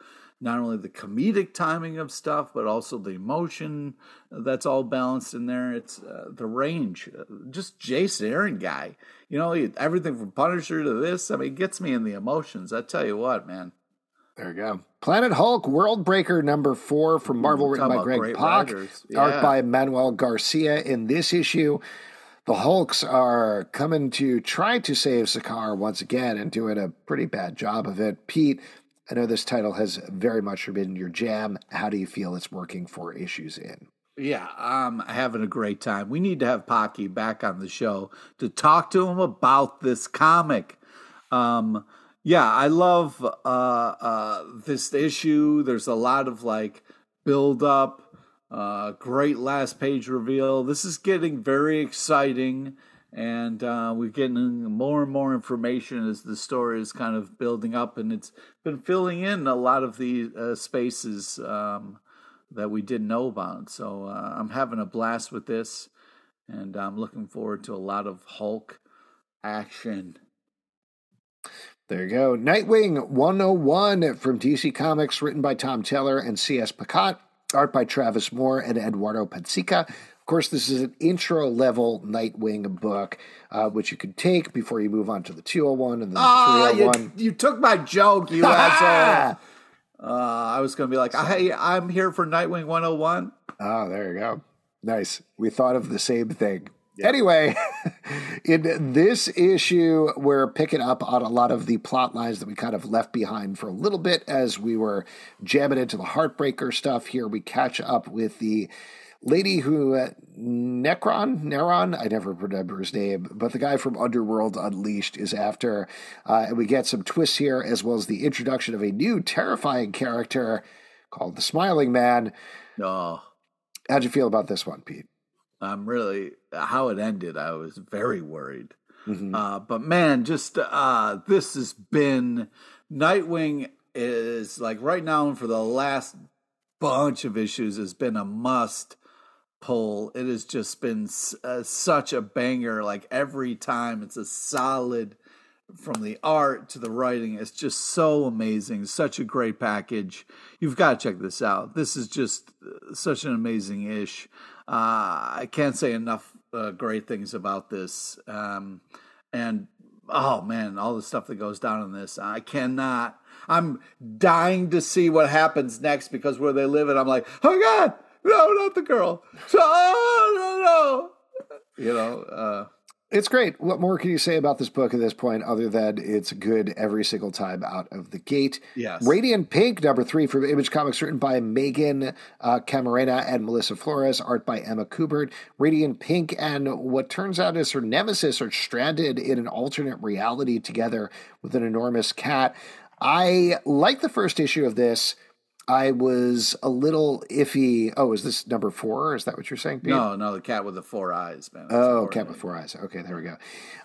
not only the comedic timing of stuff but also the emotion that's all balanced in there it's uh, the range just jason aaron guy you know everything from punisher to this i mean gets me in the emotions i tell you what man there you go. Planet Hulk World Breaker number four from Marvel, written by Greg Pak, yeah. art by Manuel Garcia. In this issue, the Hulks are coming to try to save Sakaar once again and doing a pretty bad job of it. Pete, I know this title has very much been your jam. How do you feel it's working for issues in? Yeah, I'm having a great time. We need to have Pocky back on the show to talk to him about this comic. Um, yeah, I love uh, uh, this issue. There's a lot of like build up, uh, great last page reveal. This is getting very exciting, and uh, we're getting more and more information as the story is kind of building up, and it's been filling in a lot of the uh, spaces um, that we didn't know about. So uh, I'm having a blast with this, and I'm looking forward to a lot of Hulk action. There you go. Nightwing 101 from DC Comics, written by Tom Taylor and C.S. Pacat, art by Travis Moore and Eduardo Pansica. Of course, this is an intro level Nightwing book, uh, which you could take before you move on to the 201 and the oh, 301. You, you took my joke, you asshole. Uh, I was going to be like, hey, I'm here for Nightwing 101. Oh, there you go. Nice. We thought of the same thing. Yeah. Anyway, in this issue, we're picking up on a lot of the plot lines that we kind of left behind for a little bit as we were jamming into the Heartbreaker stuff. Here we catch up with the lady who uh, Necron, Neron, I never remember his name, but the guy from Underworld Unleashed is after. Uh, and we get some twists here, as well as the introduction of a new terrifying character called the Smiling Man. Oh. How'd you feel about this one, Pete? I'm really how it ended. I was very worried. Mm-hmm. Uh, but man, just uh, this has been Nightwing is like right now and for the last bunch of issues has been a must pull. It has just been uh, such a banger. Like every time, it's a solid from the art to the writing. It's just so amazing. Such a great package. You've got to check this out. This is just uh, such an amazing ish. Uh, I can't say enough uh, great things about this. Um, and oh man, all the stuff that goes down in this. I cannot. I'm dying to see what happens next because where they live, and I'm like, oh god, no, not the girl. So, oh no, no. You know. uh it's great. What more can you say about this book at this point other than it's good every single time out of the gate? Yes. Radiant Pink, number three from Image Comics, written by Meghan uh, Camarena and Melissa Flores, art by Emma Kubert. Radiant Pink and what turns out is her nemesis are stranded in an alternate reality together with an enormous cat. I like the first issue of this. I was a little iffy. Oh, is this number four? Is that what you're saying? Pete? No, no, the cat with the four eyes, man. Oh, cat with four eyes. Okay, there we go.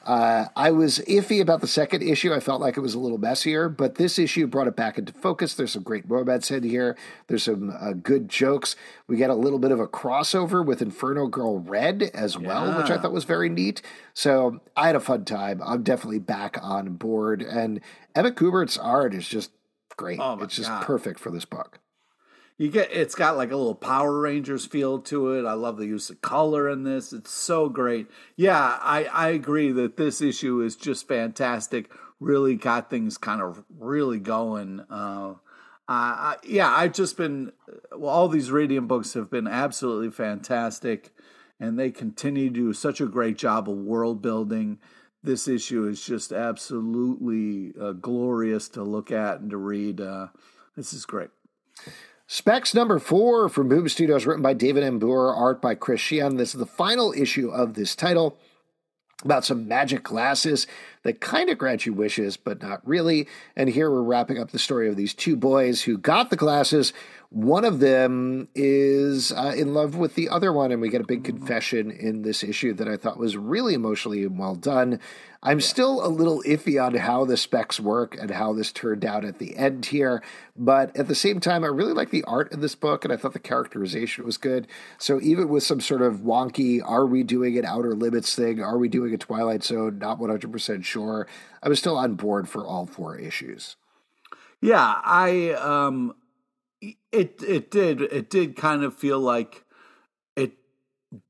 Uh, I was iffy about the second issue. I felt like it was a little messier, but this issue brought it back into focus. There's some great romance in here. There's some uh, good jokes. We get a little bit of a crossover with Inferno Girl Red as well, yeah. which I thought was very neat. So I had a fun time. I'm definitely back on board. And Emma Kubert's art is just great. Oh it's just God. perfect for this book. You get it's got like a little Power Rangers feel to it. I love the use of color in this. It's so great. Yeah, I I agree that this issue is just fantastic. Really got things kind of really going. Uh, uh, yeah, I've just been well. All these Radiant books have been absolutely fantastic, and they continue to do such a great job of world building this issue is just absolutely uh, glorious to look at and to read. Uh, this is great. Specs number four from Boom Studios, written by David M. Booher, art by Chris Shehan. This is the final issue of this title about some magic glasses that kind of grant you wishes, but not really. And here we're wrapping up the story of these two boys who got the glasses. One of them is uh, in love with the other one, and we get a big confession in this issue that I thought was really emotionally well done. I'm yeah. still a little iffy on how the specs work and how this turned out at the end here, but at the same time, I really like the art in this book, and I thought the characterization was good. So even with some sort of wonky, are we doing an Outer Limits thing? Are we doing a Twilight Zone? Not 100% sure. I was still on board for all four issues. Yeah, I um, it it did it did kind of feel like it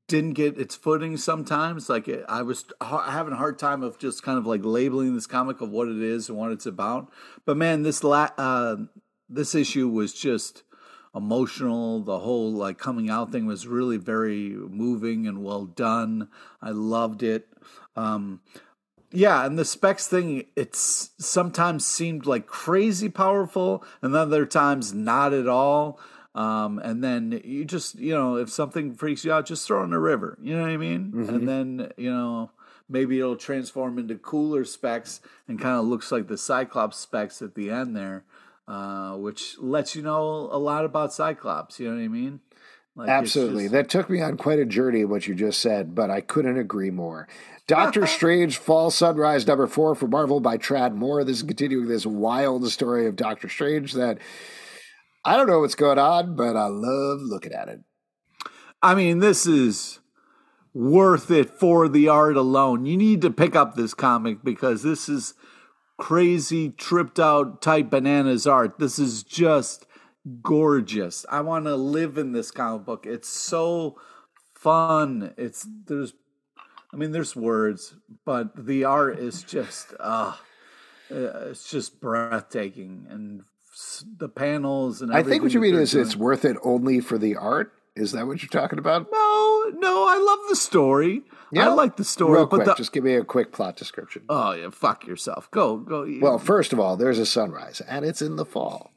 didn't get its footing sometimes. Like it, I was having a hard time of just kind of like labeling this comic of what it is and what it's about. But man, this la- uh, this issue was just emotional. The whole like coming out thing was really very moving and well done. I loved it. Um, yeah, and the specs thing, it's sometimes seemed like crazy powerful, and other times not at all. Um, and then you just, you know, if something freaks you out, just throw in a river. You know what I mean? Mm-hmm. And then, you know, maybe it'll transform into cooler specs and kind of looks like the Cyclops specs at the end there, uh, which lets you know a lot about Cyclops. You know what I mean? Like Absolutely. Just... That took me on quite a journey, what you just said, but I couldn't agree more. Doctor Strange Fall Sunrise number four for Marvel by Tradd Moore. This is continuing this wild story of Doctor Strange that I don't know what's going on, but I love looking at it. I mean, this is worth it for the art alone. You need to pick up this comic because this is crazy, tripped out type bananas art. This is just gorgeous. I want to live in this comic book. It's so fun. It's there's I mean there's words, but the art is just uh it's just breathtaking and the panels and I think what you mean is doing. it's worth it only for the art. Is that what you're talking about? No, no, I love the story. Yeah? I like the story. Real quick, the, just give me a quick plot description. Oh yeah, fuck yourself. Go, go. Well, first of all, there's a sunrise, and it's in the fall.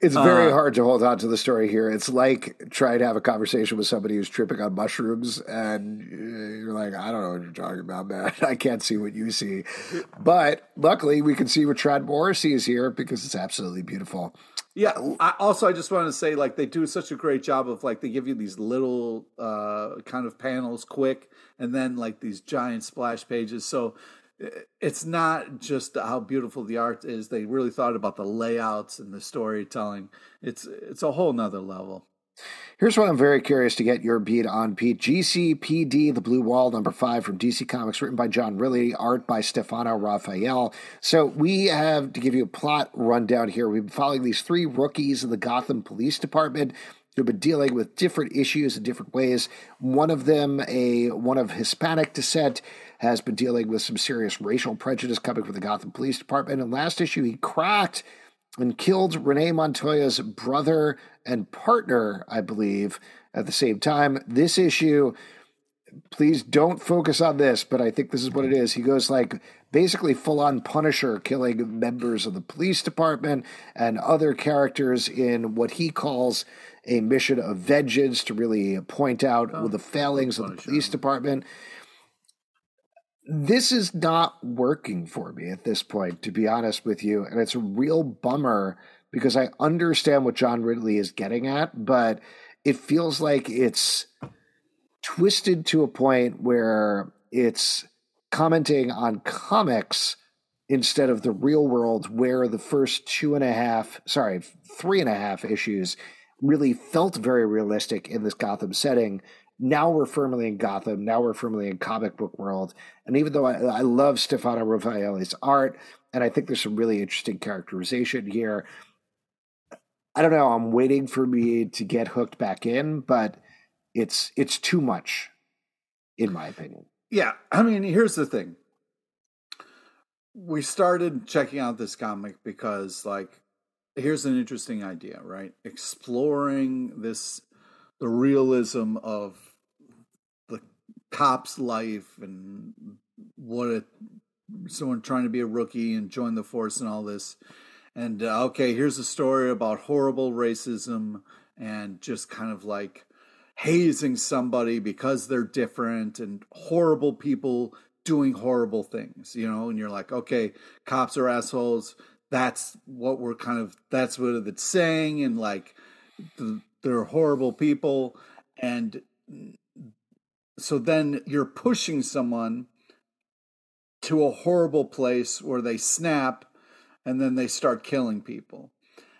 It's very uh, hard to hold on to the story here. It's like trying to have a conversation with somebody who's tripping on mushrooms, and you're like, I don't know what you're talking about, man. I can't see what you see. But luckily, we can see what Tradd Moore sees here because it's absolutely beautiful. Yeah. I, also, I just want to say, like, they do such a great job of like they give you these little uh, kind of panels, quick, and then like these giant splash pages. So it's not just how beautiful the art is. They really thought about the layouts and the storytelling. It's it's a whole nother level. Here's what I'm very curious to get your beat on, Pete. GCPD, The Blue Wall, number five from DC Comics, written by John Ridley, art by Stefano Raffaele. So we have to give you a plot rundown here. We've been following these three rookies in the Gotham Police Department who've been dealing with different issues in different ways. One of them, a one of Hispanic descent, has been dealing with some serious racial prejudice coming from the Gotham Police Department. And last issue, he cracked and killed Renee Montoya's brother and partner, I believe, at the same time. This issue, please don't focus on this, but I think this is what it is. He goes like basically full on Punisher, killing members of the police department and other characters in what he calls a mission of vengeance to really point out oh, the failings of the police department. This is not working for me at this point, to be honest with you. And it's a real bummer because I understand what John Ridley is getting at, but it feels like it's twisted to a point where it's commenting on comics instead of the real world, where the first two and a half, sorry, three and a half issues really felt very realistic in this Gotham setting. Now we're firmly in Gotham. Now we're firmly in comic book world. And even though I, I love Stefano Raffaele's art, and I think there's some really interesting characterization here, I don't know. I'm waiting for me to get hooked back in, but it's it's too much, in my opinion. Yeah, I mean, here's the thing. We started checking out this comic because, like, here's an interesting idea, right? Exploring this, the realism of cop's life and what it, someone trying to be a rookie and join the force and all this and uh, okay, here's a story about horrible racism and just kind of like hazing somebody because they're different and horrible people doing horrible things, you know, and you're like, okay, cops are assholes. That's what we're kind of, that's what it's saying. And like, they're horrible people. And so then you're pushing someone to a horrible place where they snap and then they start killing people.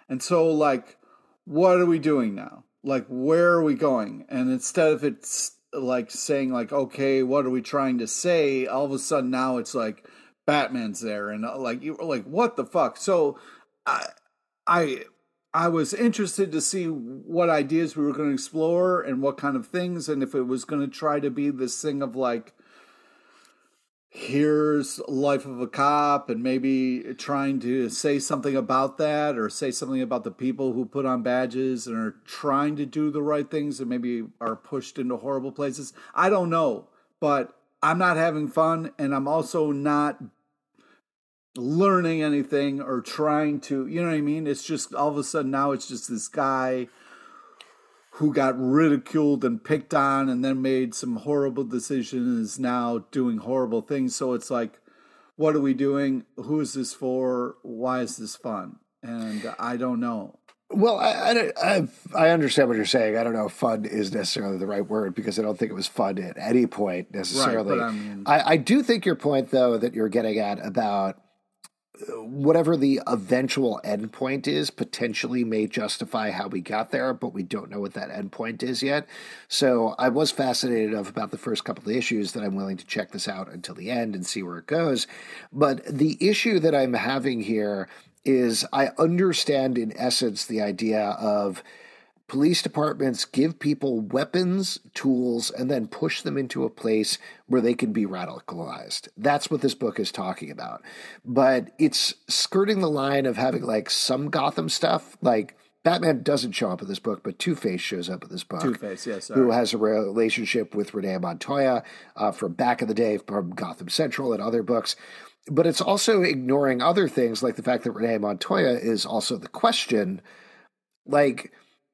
And so, like, what are we doing now? Like, where are we going? And instead of it's like saying, like, okay, what are we trying to say? All of a sudden now it's like Batman's there, and uh, like you're like what the fuck? So, I, I, I was interested to see what ideas we were going to explore and what kind of things, and if it was going to try to be this thing of like here's life of a cop and maybe trying to say something about that or say something about the people who put on badges and are trying to do the right things and maybe are pushed into horrible places. I don't know but i'm not having fun and i'm also not learning anything or trying to you know what i mean it's just all of a sudden now it's just this guy who got ridiculed and picked on and then made some horrible decisions is now doing horrible things. So it's like, what are we doing? Who is this for? Why is this fun? And I don't know. Well, I, I, I, understand what you're saying. I don't know if fun is necessarily the right word because I don't think it was fun at any point necessarily. Right, I, mean, I, I do think your point, though, that you're getting at about whatever the eventual endpoint is potentially may justify how we got there, but we don't know what that endpoint is yet. So I was fascinated of about the first couple of issues that I'm willing to check this out until the end and see where it goes. But the issue that I'm having here is I understand in essence the idea of police departments give people weapons, tools, and then push them into a place where they can be radicalized. That's what this book is talking about. But it's skirting the line of having like some Gotham stuff, like Batman doesn't show up in this book, but Two Face shows up in this book. Two Face, yes, who has a relationship with Renee Montoya uh, from back in the day from Gotham Central and other books. But it's also ignoring other things like the fact that Renee Montoya is also the question. Like,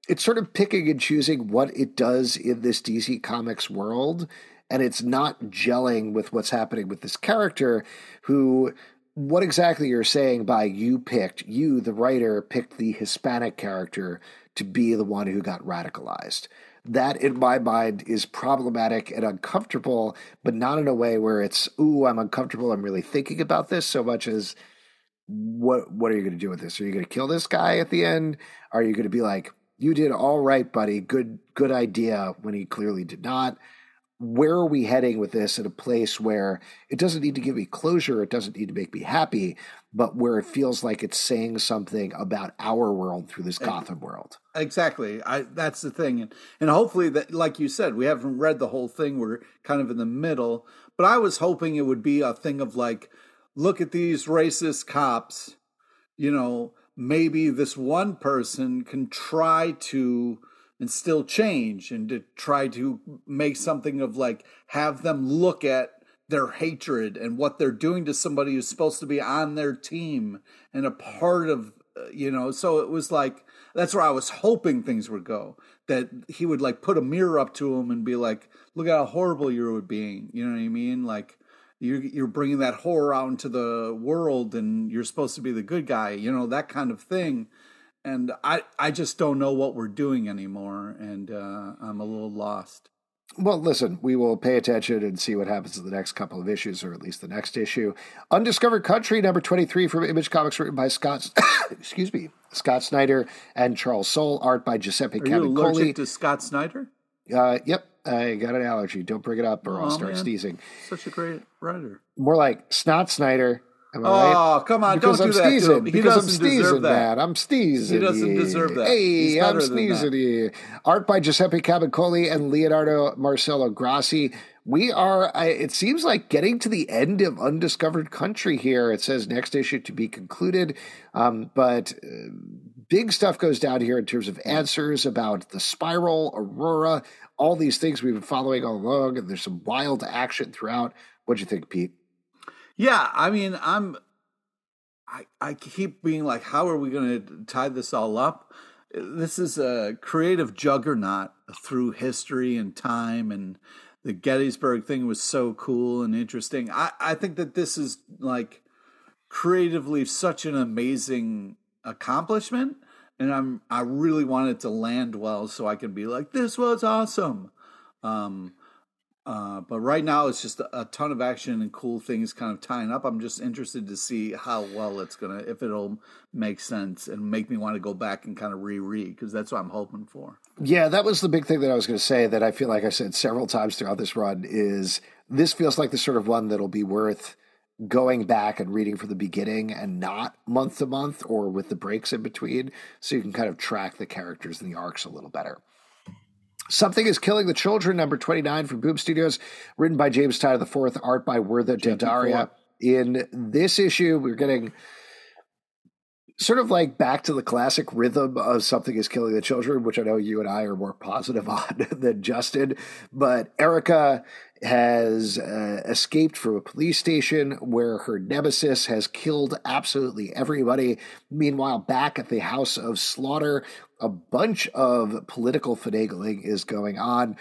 it's sort of picking and choosing what it does in this DC Comics world, and it's not gelling with what's happening with this character who what exactly you're saying by you picked you the writer picked the hispanic character to be the one who got radicalized. That in my mind is problematic and uncomfortable but not in a way where it's ooh i'm uncomfortable. I'm really thinking about this so much as what what are you going to do with this? Are you going to kill this guy at the end? Are you going to be like you did all right, buddy. Good good idea when he clearly did not. where are we heading with this At a place where it doesn't need to give me closure, it doesn't need to make me happy, but where it feels like it's saying something about our world through this Gotham world. Exactly. I that's the thing. And and hopefully that like you said, we haven't read the whole thing. We're kind of in the middle. But I was hoping it would be a thing of like, look at these racist cops, you know, maybe this one person can try to instill change and to try to make something of like have them look at their hatred and what they're doing to somebody who's supposed to be on their team and a part of uh, you know? So it was like that's where i was hoping things would go that he would like put a mirror up to him and be like look at how horrible you're being you know what i mean? Like you're you're bringing that horror out into the world and you're supposed to be the good guy you know that kind of thing. And i i just don't know what we're doing anymore. And uh, i'm a little lost. Well, listen, we will pay attention and see what happens in the next couple of issues, or at least the next issue. Undiscovered Country, number 23 from Image Comics, written by Scott, excuse me, Scott Snyder and Charles Soule, art by Giuseppe Are you allergic to Scott Snyder? Uh, yep, I got an allergy. Don't bring it up or oh, I'll start man. sneezing. Such a great writer. More like Snot Snyder Am I oh, right? come on! Because don't I'm do sneezing. that. He because I'm sneezing, that. I'm sneezing. He doesn't deserve that. Hey, I'm sneezing. Art by Giuseppe Camuncoli and Leonardo Marcello Grassi. We are. It seems like getting to the end of Undiscovered Country here. It says next issue to be concluded, um, but uh, big stuff goes down here in terms of answers about the spiral, Aurora, all these things we've been following all along, and there's some wild action throughout. What'd you think, Pete? Yeah, I mean, I'm. I I keep being like, how are we going to tie this all up? This is a creative juggernaut through history and time, and the Gettysburg thing was so cool and interesting. I I think that this is like creatively such an amazing accomplishment and i'm i really want it to land well so i can be like this was awesome um uh, but right now, it's just a, a, ton of action and cool things kind of tying up. I'm just interested to see how well it's gonna, if it'll make sense and make me want to go back and kind of reread because that's what I'm hoping for. Yeah, that was the big thing that I was to say. That I feel like I said several times throughout this run is this feels like the sort of one that'll be worth going back and reading from the beginning and not month to month or with the breaks in between, so you can kind of track the characters and the arcs a little better. Something is Killing the Children, number 29 from Boom Studios, written by James Tynion IV, art by Werther Dell'Edera. In this issue, we're getting sort of like back to the classic rhythm of Something is Killing the Children, which I know you and I are more positive on than Justin. But Erica has uh, escaped from a police station where her nemesis has killed absolutely everybody. Meanwhile, back at the House of Slaughter, a bunch of political finagling is going on.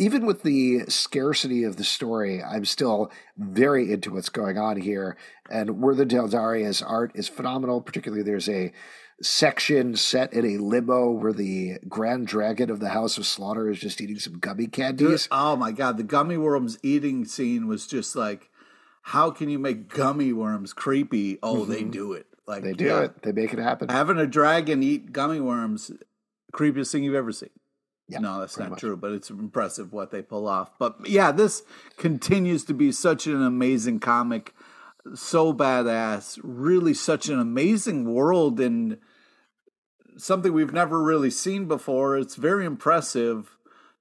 Even with the scarcity of the story, I'm still very into what's going on here. And Werther Dell'Edera's art is phenomenal. Particularly, there's a section set in a limo where the Grand Dragon of the House of Slaughter is just eating some gummy candies. Dude, oh my god, the gummy worms eating scene was just like, how can you make gummy worms creepy? Oh, mm-hmm. they do it. Like they do yeah, it. They make it happen. Having a dragon eat gummy worms, creepiest thing you've ever seen. Yeah, no, that's not much. true, but it's impressive what they pull off. But yeah, this continues to be such an amazing comic, so badass, really such an amazing world and something we've never really seen before. It's very impressive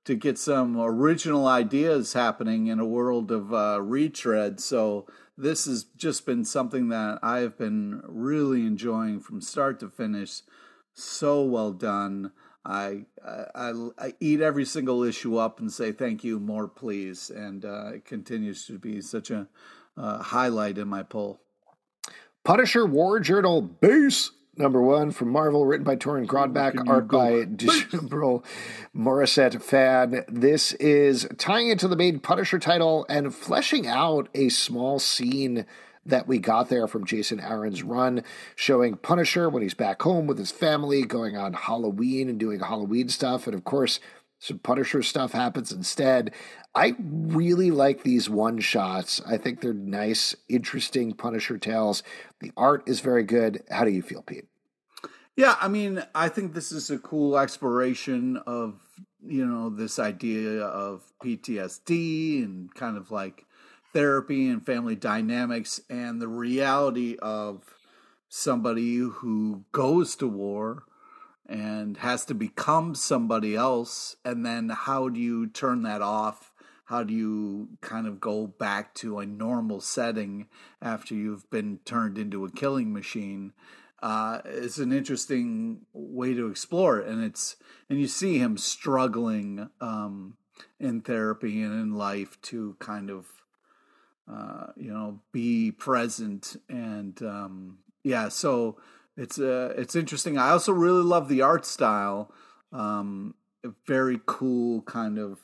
to get some original ideas happening in a world of uh, retread. So this has just been something that I've been really enjoying from start to finish. So well done. I, I, I eat every single issue up and say thank you, more please, and uh, it continues to be such a uh, highlight in my pull. Punisher War Journal Base number one from Marvel, written by Torunn Grønbekk, art by Djibril Morissette-Phan. This is tying into the main Punisher title and fleshing out a small scene that we got there from Jason Aaron's run, showing Punisher when he's back home with his family, going on Halloween and doing Halloween stuff. And of course, some Punisher stuff happens instead. I really like these one shots. I think they're nice, interesting Punisher tales. The art is very good. How do you feel, Pete? Yeah, I mean, I think this is a cool exploration of you know, this idea of PTSD and kind of like therapy and family dynamics and the reality of somebody who goes to war and has to become somebody else. And then how do you turn that off? How do you kind of go back to a normal setting after you've been turned into a killing machine? Uh, it's an interesting way to explore and it's and you see him struggling um, in therapy and in life to kind of uh, you know be present and um, yeah so it's uh, it's interesting i also really love the art style um, very cool kind of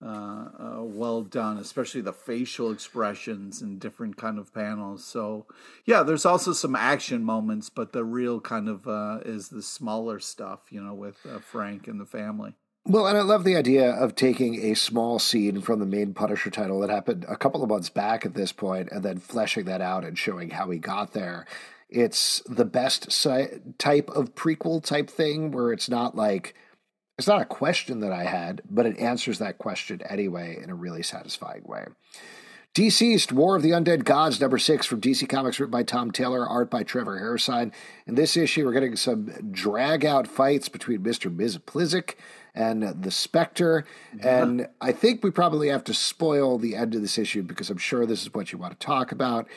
uh, uh, well done, especially the facial expressions and different kind of panels. So, yeah, there's also some action moments, but the real kind of uh, is the smaller stuff, you know, with uh, Frank and the family. Well, and I love the idea of taking a small scene from the main Punisher title that happened a couple of months back at this point, and then fleshing that out and showing how he got there. It's the best si- type of prequel type thing where it's not like it's not a question that I had, but it answers that question anyway in a really satisfying way. DCeased, War of the Undead Gods, number six from DC Comics, written by Tom Taylor, art by Trevor Hairsine. In this issue, we're getting some drag out fights between Mr. Mxyzptlk and the Spectre. Yeah. And I think we probably have to spoil the end of this issue because I'm sure this is what you want to talk about.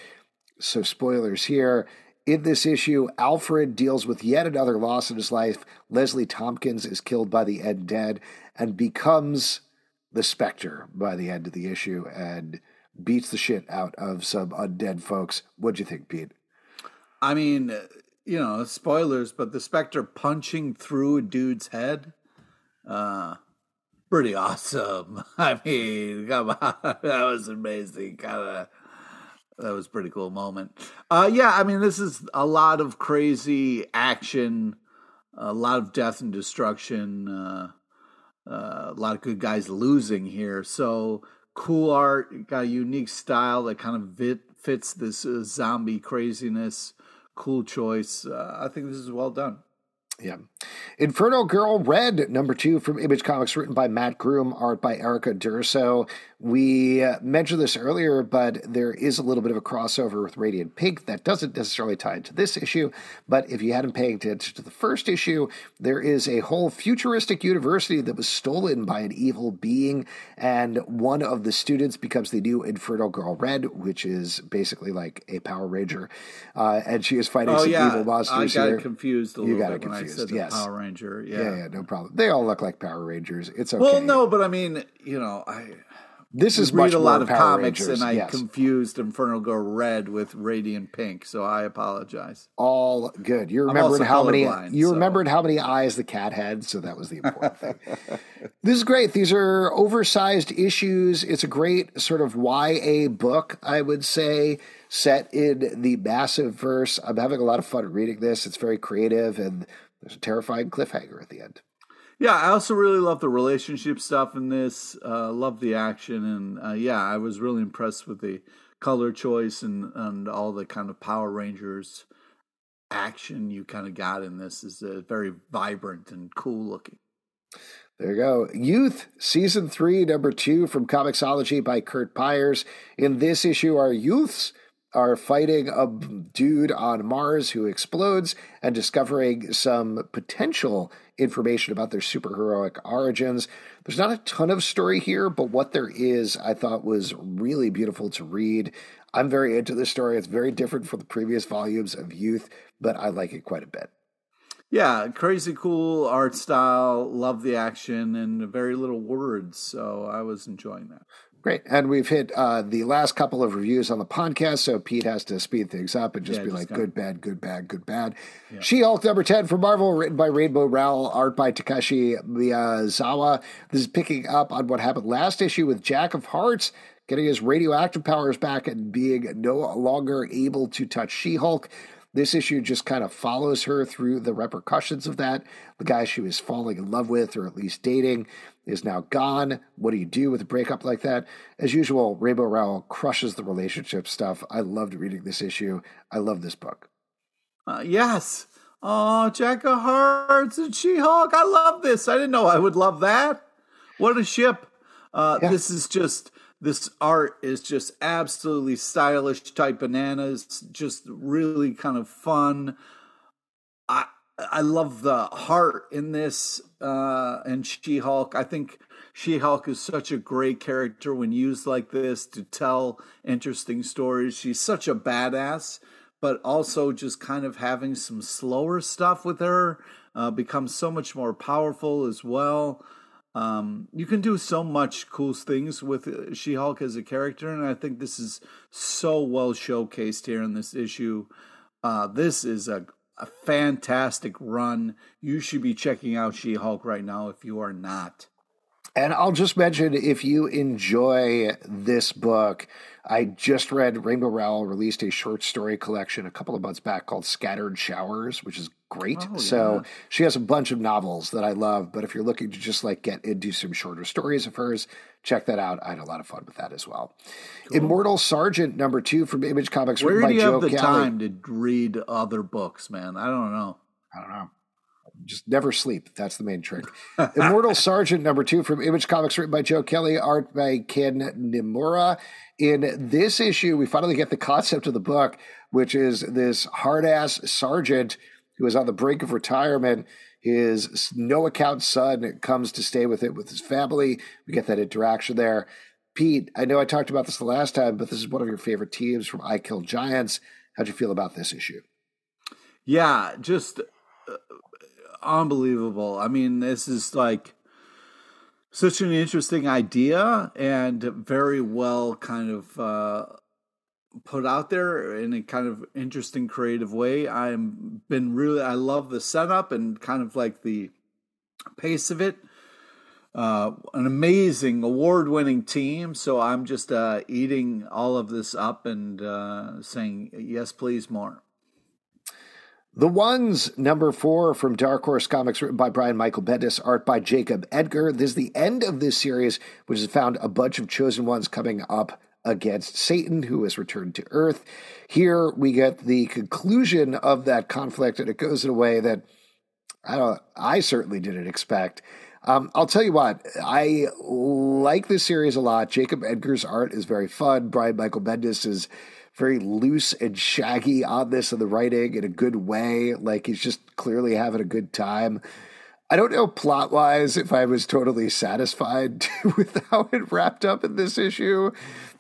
So, spoilers here. In this issue, Alfred deals with yet another loss in his life. Leslie Tompkins is killed by the Undead and becomes the Spectre by the end of the issue and beats the shit out of some undead folks. What'd you think, Pete? I mean, you know, spoilers, but the Spectre punching through a dude's head, uh, pretty awesome. I mean, come on, that was amazing. Kind of that was pretty cool moment. Uh, yeah, I mean, this is a lot of crazy action, a lot of death and destruction, uh, uh, a lot of good guys losing here. So cool art, got a unique style that kind of fit, fits this uh, zombie craziness. Cool choice. Uh, I think this is well done. Yeah. Inferno Girl Red, number two from Image Comics, written by Matt Groom, art by Erica D'Urso. We uh, mentioned this earlier, but there is a little bit of a crossover with Radiant Pink that doesn't necessarily tie into this issue. But if you hadn't paid attention to the first issue, there is a whole futuristic university that was stolen by an evil being, and one of the students becomes the new Inferno Girl Red, which is basically like a Power Ranger, uh, and she is fighting oh, some yeah. evil monsters. I got here. confused a little you got bit confused. said yes. Power Ranger. Yeah. yeah, yeah, no problem. They all look like Power Rangers. It's okay. Well, no, but I mean, you know, I this is read a lot of Power comics, Rangers, and I yes. confused Inferno Girl Red with Radiant Pink, so I apologize. All good. You remembered how many you so. remembered how many eyes the cat had, so that was the important thing. this is great. These are oversized issues. It's a great sort of YA book, I would say, set in the massive verse. I'm having a lot of fun reading this. It's very creative, and there's a terrifying cliffhanger at the end. Yeah, I also really love the relationship stuff in this. Uh, love the action, and uh, yeah, I was really impressed with the color choice and and all the kind of Power Rangers action you kind of got in this is uh, very vibrant and cool looking. There you go. Youth, Season 3, Number 2 from Comixology by Curt Pires. In this issue, our youths are fighting a dude on Mars who explodes and discovering some potential information about their superheroic origins. There's not a ton of story here, but what there is, I thought was really beautiful to read. I'm very into this story. It's very different from the previous volumes of Youth, but I like it quite a bit. Yeah, crazy cool art style. Love the action and very little words. So I was enjoying that. Great. And we've hit uh, the last couple of reviews on the podcast, so Pete has to speed things up and just yeah, be just like, good, bad, good, bad, good, bad. Yeah. She Hulk number 10 from Marvel, written by Rainbow Rowell, art by Takashi Miyazawa. This is picking up on what happened last issue with Jack of Hearts getting his radioactive powers back and being no longer able to touch She Hulk. This issue just kind of follows her through the repercussions of that. The guy she was falling in love with, or at least dating, is now gone. What do you do with a breakup like that? As usual, Rainbow Rowell crushes the relationship stuff. I loved reading this issue. I love this book. Uh, yes. Oh, Jack of Hearts and She Hulk. I love this. I didn't know I would love that. what a ship! Uh, yeah. This is just this art is just absolutely stylish type bananas. Just really kind of fun. I I love the heart in this uh, and She Hulk. I think She Hulk is such a great character when used like this to tell interesting stories. She's such a badass, but also just kind of having some slower stuff with her uh, becomes so much more powerful as well. Um, you can do so much cool things with uh, She Hulk as a character, and I think this is so well showcased here in this issue. Uh, this is a a fantastic run. You should be checking out She Hulk right now if you are not. And I'll just mention if you enjoy this book, I just read Rainbow Rowell released a short story collection a couple of months back called Scattered Showers, which is great. Oh, so yeah. she has a bunch of novels that I love. But if you're looking to just like get into some shorter stories of hers, check that out. I had a lot of fun with that as well. Cool. Immortal Sergeant number two from Image Comics. Where do you Joe have the Kelly. time to read other books, man? I don't know. I don't know just never sleep. That's the main trick. Immortal Sergeant number two from Image Comics, written by Joe Kelly, art by Ken Niimura. In this issue, we finally get the concept of the book, which is this hard ass sergeant who is on the brink of retirement. His no account son comes to stay with it with his family. We get that interaction there. Pete, I know I talked about this the last time, but this is one of your favorite teams from I Kill Giants. How'd you feel about this issue? Yeah, just uh, unbelievable. I mean, this is like such an interesting idea and very well kind of uh, put out there in a kind of interesting creative way. I'm been really I love the setup and kind of like the pace of it. Uh, an amazing award-winning team. So I'm just uh, eating all of this up and uh, saying yes, please, more. The Ones, number four from Dark Horse Comics, written by Brian Michael Bendis, art by Jacob Edgar. This is the end of this series, which has found a bunch of chosen ones coming up against Satan, who has returned to Earth. Here we get the conclusion of that conflict, and it goes in a way that I don't. I certainly didn't expect. Um, I'll tell you what, I like this series a lot. Jacob Edgar's art is very fun. Brian Michael Bendis is very loose and shaggy on this in the writing in a good way. Like he's just clearly having a good time. I don't know plot wise if I was totally satisfied with how it wrapped up in this issue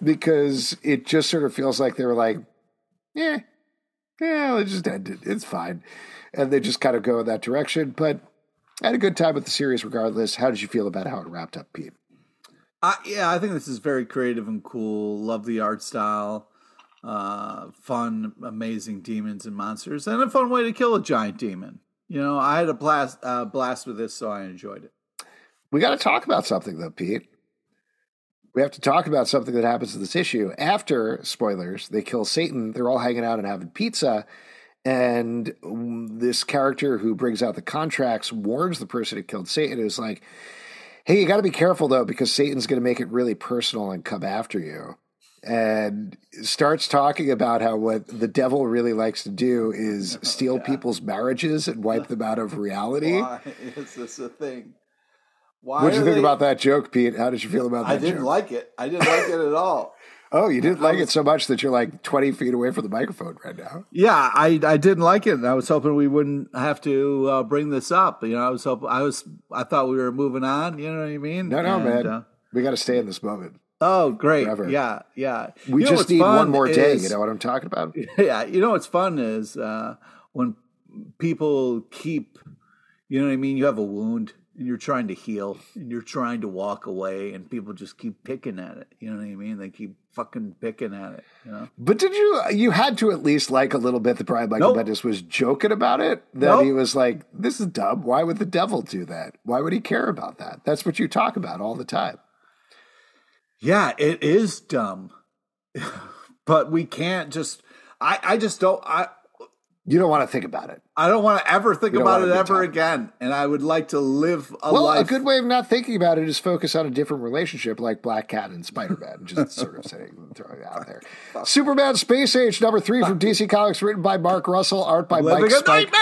because it just sort of feels like they were like, yeah, yeah, let's just end it. It's fine. And they just kind of go in that direction. But I had a good time with the series regardless. How did you feel about how it wrapped up, Pete? Uh, yeah, I think this is very creative and cool. Love the art style uh, fun, amazing demons and monsters, and a fun way to kill a giant demon. You know, I had a blast uh, blast with this, so I enjoyed it. We got to talk about something though, Pete. We have to talk about something that happens in this issue. After spoilers, they kill Satan. They're all hanging out and having pizza. And this character who brings out the contracts warns the person who killed Satan is like, hey, you got to be careful though, because Satan's going to make it really personal and come after you and starts talking about how what the devil really likes to do is oh, steal yeah. people's marriages and wipe them out of reality. Why is this a thing? Why what did you think they... about that joke, Pete? How did you feel about that? I didn't joke? like it. I didn't like it at all. Oh, you didn't like was... it so much that you're like 20 feet away from the microphone right now. Yeah, I I didn't like it. I was hoping we wouldn't have to uh, bring this up. You know, I was hoping I was I thought we were moving on. You know what I mean? No, no, and, man. Uh, we got to stay in this moment. Oh, great! Forever. Yeah, yeah. We you just need one more day. Is, you know what I'm talking about? Yeah, you know what's fun is uh, when people keep, you know what I mean. You have a wound and you're trying to heal and you're trying to walk away, and people just keep picking at it. You know what I mean? They keep fucking picking at it. You know. But did you? You had to at least like a little bit that Brian Michael nope. Bendis was joking about it. That nope. he was like, "This is dumb. Why would the devil do that? Why would he care about that?" That's what you talk about all the time. Yeah, it is dumb. but we can't just I I just don't I you don't want to think about it. I don't want to ever think about it ever time. again. And I would like to live a life. well, life. a good way of not thinking about it is focus on a different relationship like Black Cat and Spider Man. just sort of saying, throwing it out there. Superman Space Age number three from DC Comics, written by Mark Russell, art by Living Mike Spike.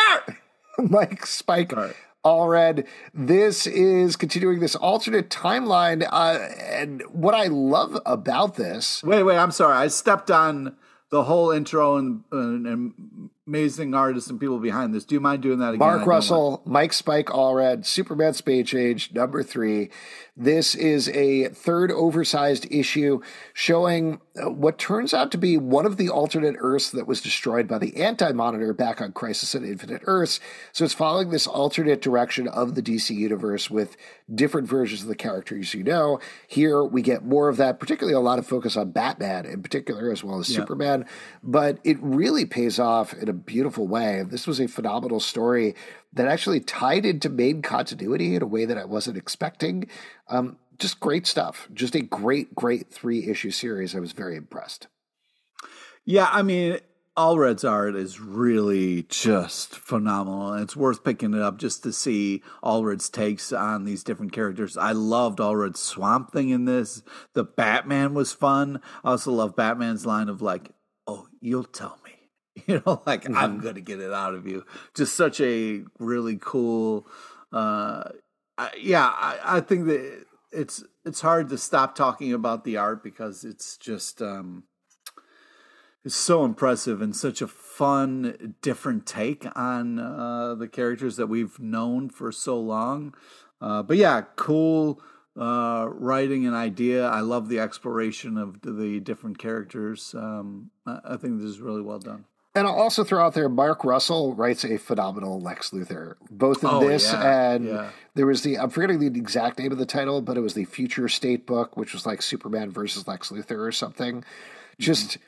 Mike Spike. Right. Allred. This is continuing this alternate timeline. Uh, and what I love about this. Wait, wait, I'm sorry. I stepped on the whole intro and, and, and amazing artists and people behind this. Do you mind doing that again? Mark Russell, Mike Spike Allred, Superman Space Age, number three. This is a third oversized issue showing uh, what turns out to be one of the alternate Earths that was destroyed by the Anti Monitor back on Crisis on Infinite Earths. So it's following this alternate direction of the DC universe with different versions of the characters you know. Here we get more of that, particularly a lot of focus on Batman in particular, as well as yeah. Superman. But it really pays off in a beautiful way. This was a phenomenal story that actually tied into main continuity in a way that I wasn't expecting. Um, just great stuff. Just a great, great three issue series. I was very impressed. Yeah, I mean, Allred's art is really just phenomenal. And it's worth picking it up just to see Allred's takes on these different characters. I loved Allred's Swamp Thing in this. The Batman was fun. I also love Batman's line of like, oh, you'll tell. you know like mm-hmm. i'm gonna get it out of you just such a really cool uh I, yeah I, I think that it's it's hard to stop talking about the art because it's just um it's so impressive and such a fun different take on uh the characters that we've known for so long uh but yeah cool uh, writing an idea. I love the exploration of the different characters. Um, I think this is really well done. And I'll also throw out there, Mark Russell writes a phenomenal Lex Luthor, both in oh, this yeah, and yeah. there was the I'm forgetting the exact name of the title, but it was the Future State book, which was like Superman versus Lex Luthor or something. Mm-hmm. Just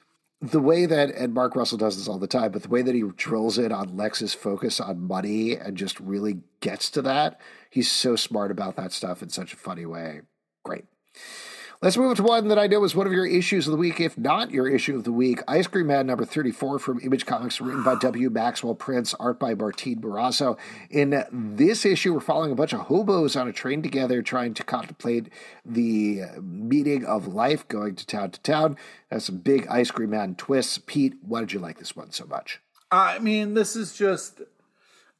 the way that and Mark Russell does this all the time, but the way that he drills it on Lex's focus on money and just really gets to that, he's so smart about that stuff in such a funny way. Great. Let's move to one that I know is one of your issues of the week, if not your issue of the week. Ice Cream Man number 34 from Image Comics, written by W. Maxwell Prince, art by Martin Morazzo. In this issue, we're following a bunch of hobos on a train together trying to contemplate the meaning of life, going to town to town. Has some big Ice Cream Man twists. Pete, why did you like this one so much? I mean, this is just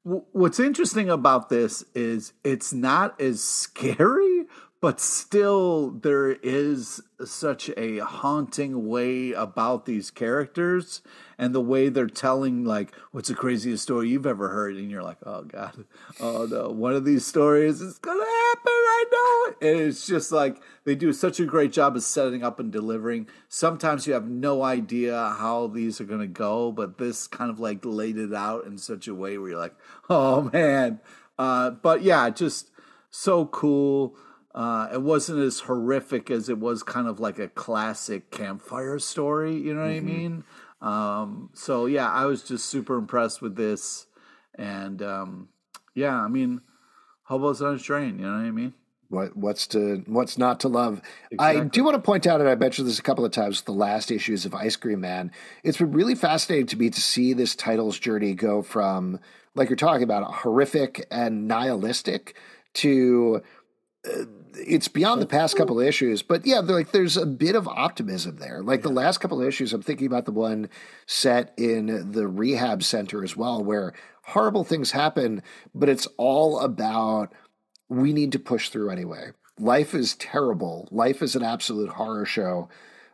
what's interesting about this is it's not as scary but still there is such a haunting way about these characters and the way they're telling like what's the craziest story you've ever heard? And you're like oh god. Oh no. One of these stories is gonna happen. I know it. And it's just like they do such a great job of setting up and delivering. Sometimes you have no idea how these are gonna go but this kind of like laid it out in such a way where you're like oh man. Uh, but yeah just so cool uh, it wasn't as horrific as it was kind of like a classic campfire story. You know what mm-hmm. I mean? Um, so yeah, I was just super impressed with this, and um, yeah, I mean, hobos on a train. You know what I mean? What what's to what's not to love? Exactly. I do want to point out, and I mentioned this a couple of times. The last issues of Ice Cream Man. It's been really fascinating to me to see this title's journey go from, like you're talking about, horrific and nihilistic to. Uh, it's beyond the past couple of issues, but yeah, like there's a bit of optimism there. Like yeah. the last couple of issues, I'm thinking about the one set in the rehab center as well, where horrible things happen, but it's all about we need to push through anyway. Life is terrible. Life is an absolute horror show.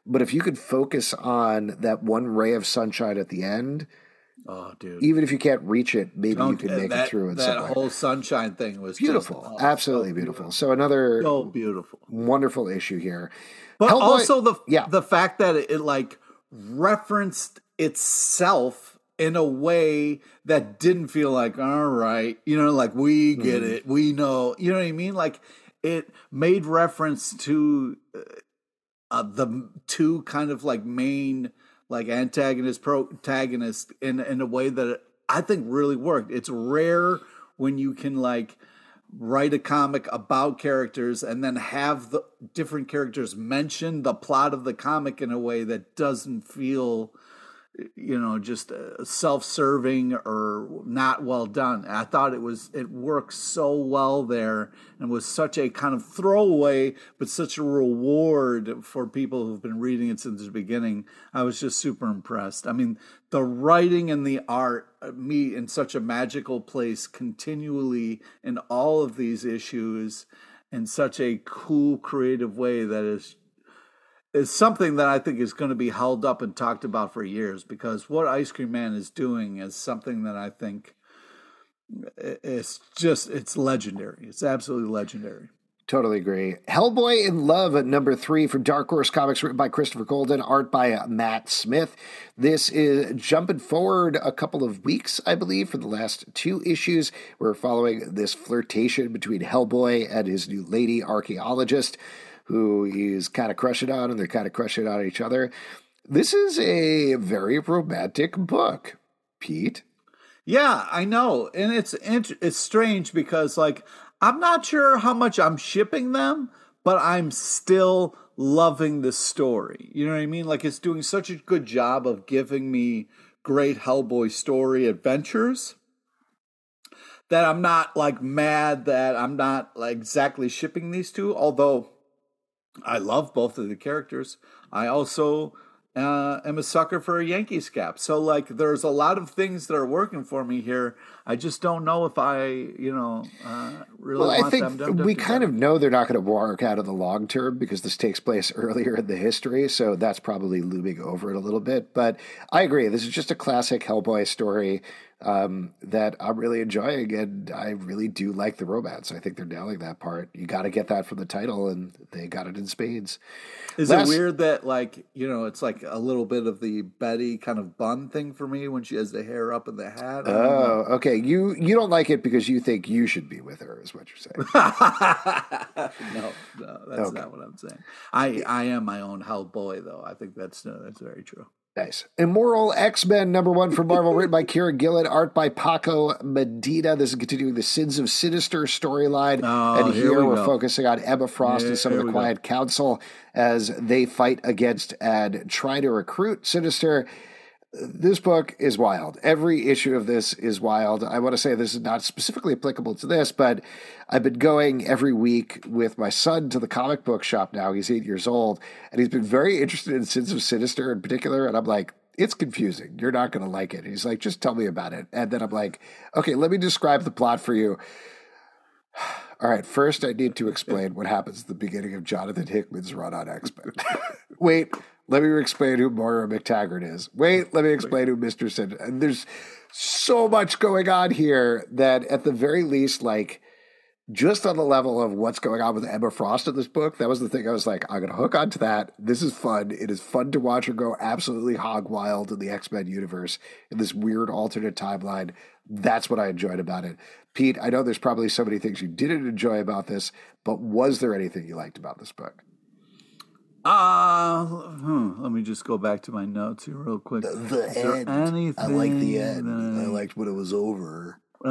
But if you could focus on that one ray of sunshine at the end, Oh, dude! Even if you can't reach it, maybe Don't, you can make that, it through. It. That whole sunshine thing was beautiful, just, oh, absolutely so beautiful. beautiful. So another so beautiful, wonderful issue here. But Hellboy, also the yeah. the fact that it, it like referenced itself in a way that didn't feel like all right, you know, like we get mm. it, we know, you know what I mean? Like it made reference to uh, uh the two kind of like main like antagonist protagonist in in a way that I think really worked. It's rare when you can like write a comic about characters and then have the different characters mention the plot of the comic in a way that doesn't feel you know just uh, self-serving or not well done. I thought it was it worked so well there and was such a kind of throwaway but such a reward for people who've been reading it since the beginning. I was just super impressed. I mean the writing and the art uh, meet in such a magical place continually in all of these issues in such a cool creative way that is is something that I think is going to be held up and talked about for years because what Ice Cream Man is doing is something that I think it's just it's legendary. It's absolutely legendary. Totally agree. Hellboy in Love at number three from Dark Horse Comics, written by Christopher Golden, art by Matt Smith. This is jumping forward a couple of weeks, I believe, for the last two issues. We're following this flirtation between Hellboy and his new lady archaeologist who he's kind of crushing on, and they're kind of crushing on each other. This is a very romantic book, Pete. Yeah, I know, and it's it's strange because like I'm not sure how much I'm shipping them, but I'm still loving the story. You know what I mean? Like it's doing such a good job of giving me great Hellboy story adventures that I'm not like mad that I'm not like exactly shipping these two, although I love both of the characters. I also uh, am a sucker for a Yankees cap. So like, there's a lot of things that are working for me here. I just don't know if I, you know, uh, really. Well, I think them we kind of know they're not going to work out in the long term because this takes place earlier in the history, so that's probably looming over it a little bit. But I agree. This is just a classic Hellboy story um, that I'm really enjoying, and I really do like the romance. I think they're nailing that part. You got to get that from the title, and they got it in spades. Is Last, it weird that, like, you know, it's like a little bit of the Betty kind of bun thing for me when she has the hair up in the hat? Oh, okay. You you don't like it because you think you should be with her, is what you're saying? no, no, that's okay. not what I'm saying. I I am my own Hellboy, though. I think that's no, that's very true. Nice. Immoral X Men number one from Marvel, written by Kieron Gillen, art by Paco Medina. This is continuing the Sins of Sinister storyline. Oh, and here, here we are focusing on Emma Frost yeah, and some of the Quiet go. Council as they fight against and try to recruit Sinister this book is wild. Every issue of this is wild. I want to say this is not specifically applicable to this, but I've been going every week with my son to the comic book shop now. He's eight years old, and he's been very interested in Sins of Sinister in particular. And I'm like, it's confusing. You're not going to like it. He's like, just tell me about it. And then I'm like, okay, let me describe the plot for you. All right, first I need to explain what happens at the beginning of Jonathan Hickman's run on X Men. Wait, let me explain who Moira McTaggart is. Wait, let me explain who Mr. Sid. And there's so much going on here that at the very least, like just on the level of what's going on with Emma Frost in this book, that was the thing I was like, I'm gonna hook onto that. This is fun. It is fun to watch her go absolutely hog wild in the X-Men universe in this weird alternate timeline. That's what I enjoyed about it. Pete, I know there's probably so many things you didn't enjoy about this, but was there anything you liked about this book? Uh, hmm, let me just go back to my notes here real quick. The, the end. I like the end. I... I liked when it was over. the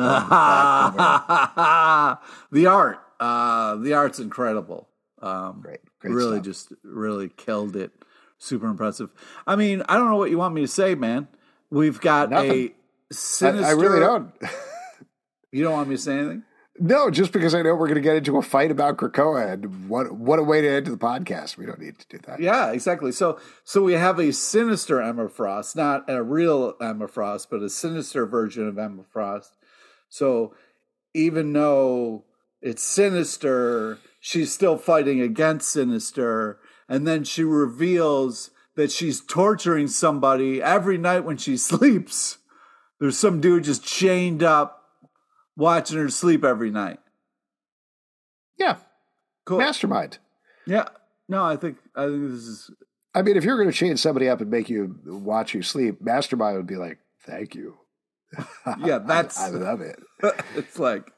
art. Uh, the art's incredible. Um, great, great really, stuff. just really killed it. Super impressive. I mean, I don't know what you want me to say, man. We've got Nothing. a sinister. I, I really don't. you don't want me to say anything? No, just because I know we're going to get into a fight about Krakoa, and what what a way to end the podcast. We don't need to do that. Yeah, exactly. So so we have a sinister Emma Frost, not a real Emma Frost, but a sinister version of Emma Frost. So even though it's sinister, she's still fighting against sinister, and then she reveals that she's torturing somebody every night when she sleeps. There's some dude just chained up watching her sleep every night. Yeah. Cool. Mastermind. Yeah. No, I think I think this is I mean, if you're going to chain somebody up and make you watch you sleep, Mastermind would be like, "Thank you." Yeah, that's I, I love it. it's like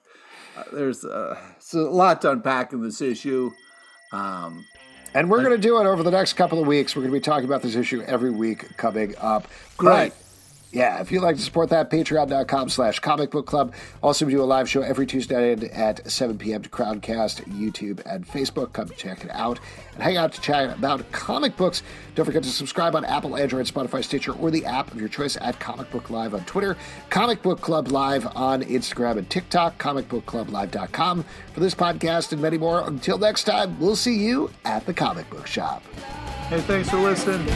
uh, there's uh, a lot to unpack in this issue. Um, and we're going to do it over the next couple of weeks. We're going to be talking about this issue every week coming up. Great. Yeah, if you'd like to support that, patreon.com slash comic book club. Also, we do a live show every Tuesday night at 7 p.m. to Crowdcast, YouTube, and Facebook. Come check it out and hang out to chat about comic books. Don't forget to subscribe on Apple, Android, Spotify, Stitcher, or the app of your choice at Comic Book Live on Twitter, Comic Book Club Live on Instagram and TikTok, comic book club comicbookclublive.com for this podcast and many more. Until next time, we'll see you at the comic book shop. Hey, thanks for listening.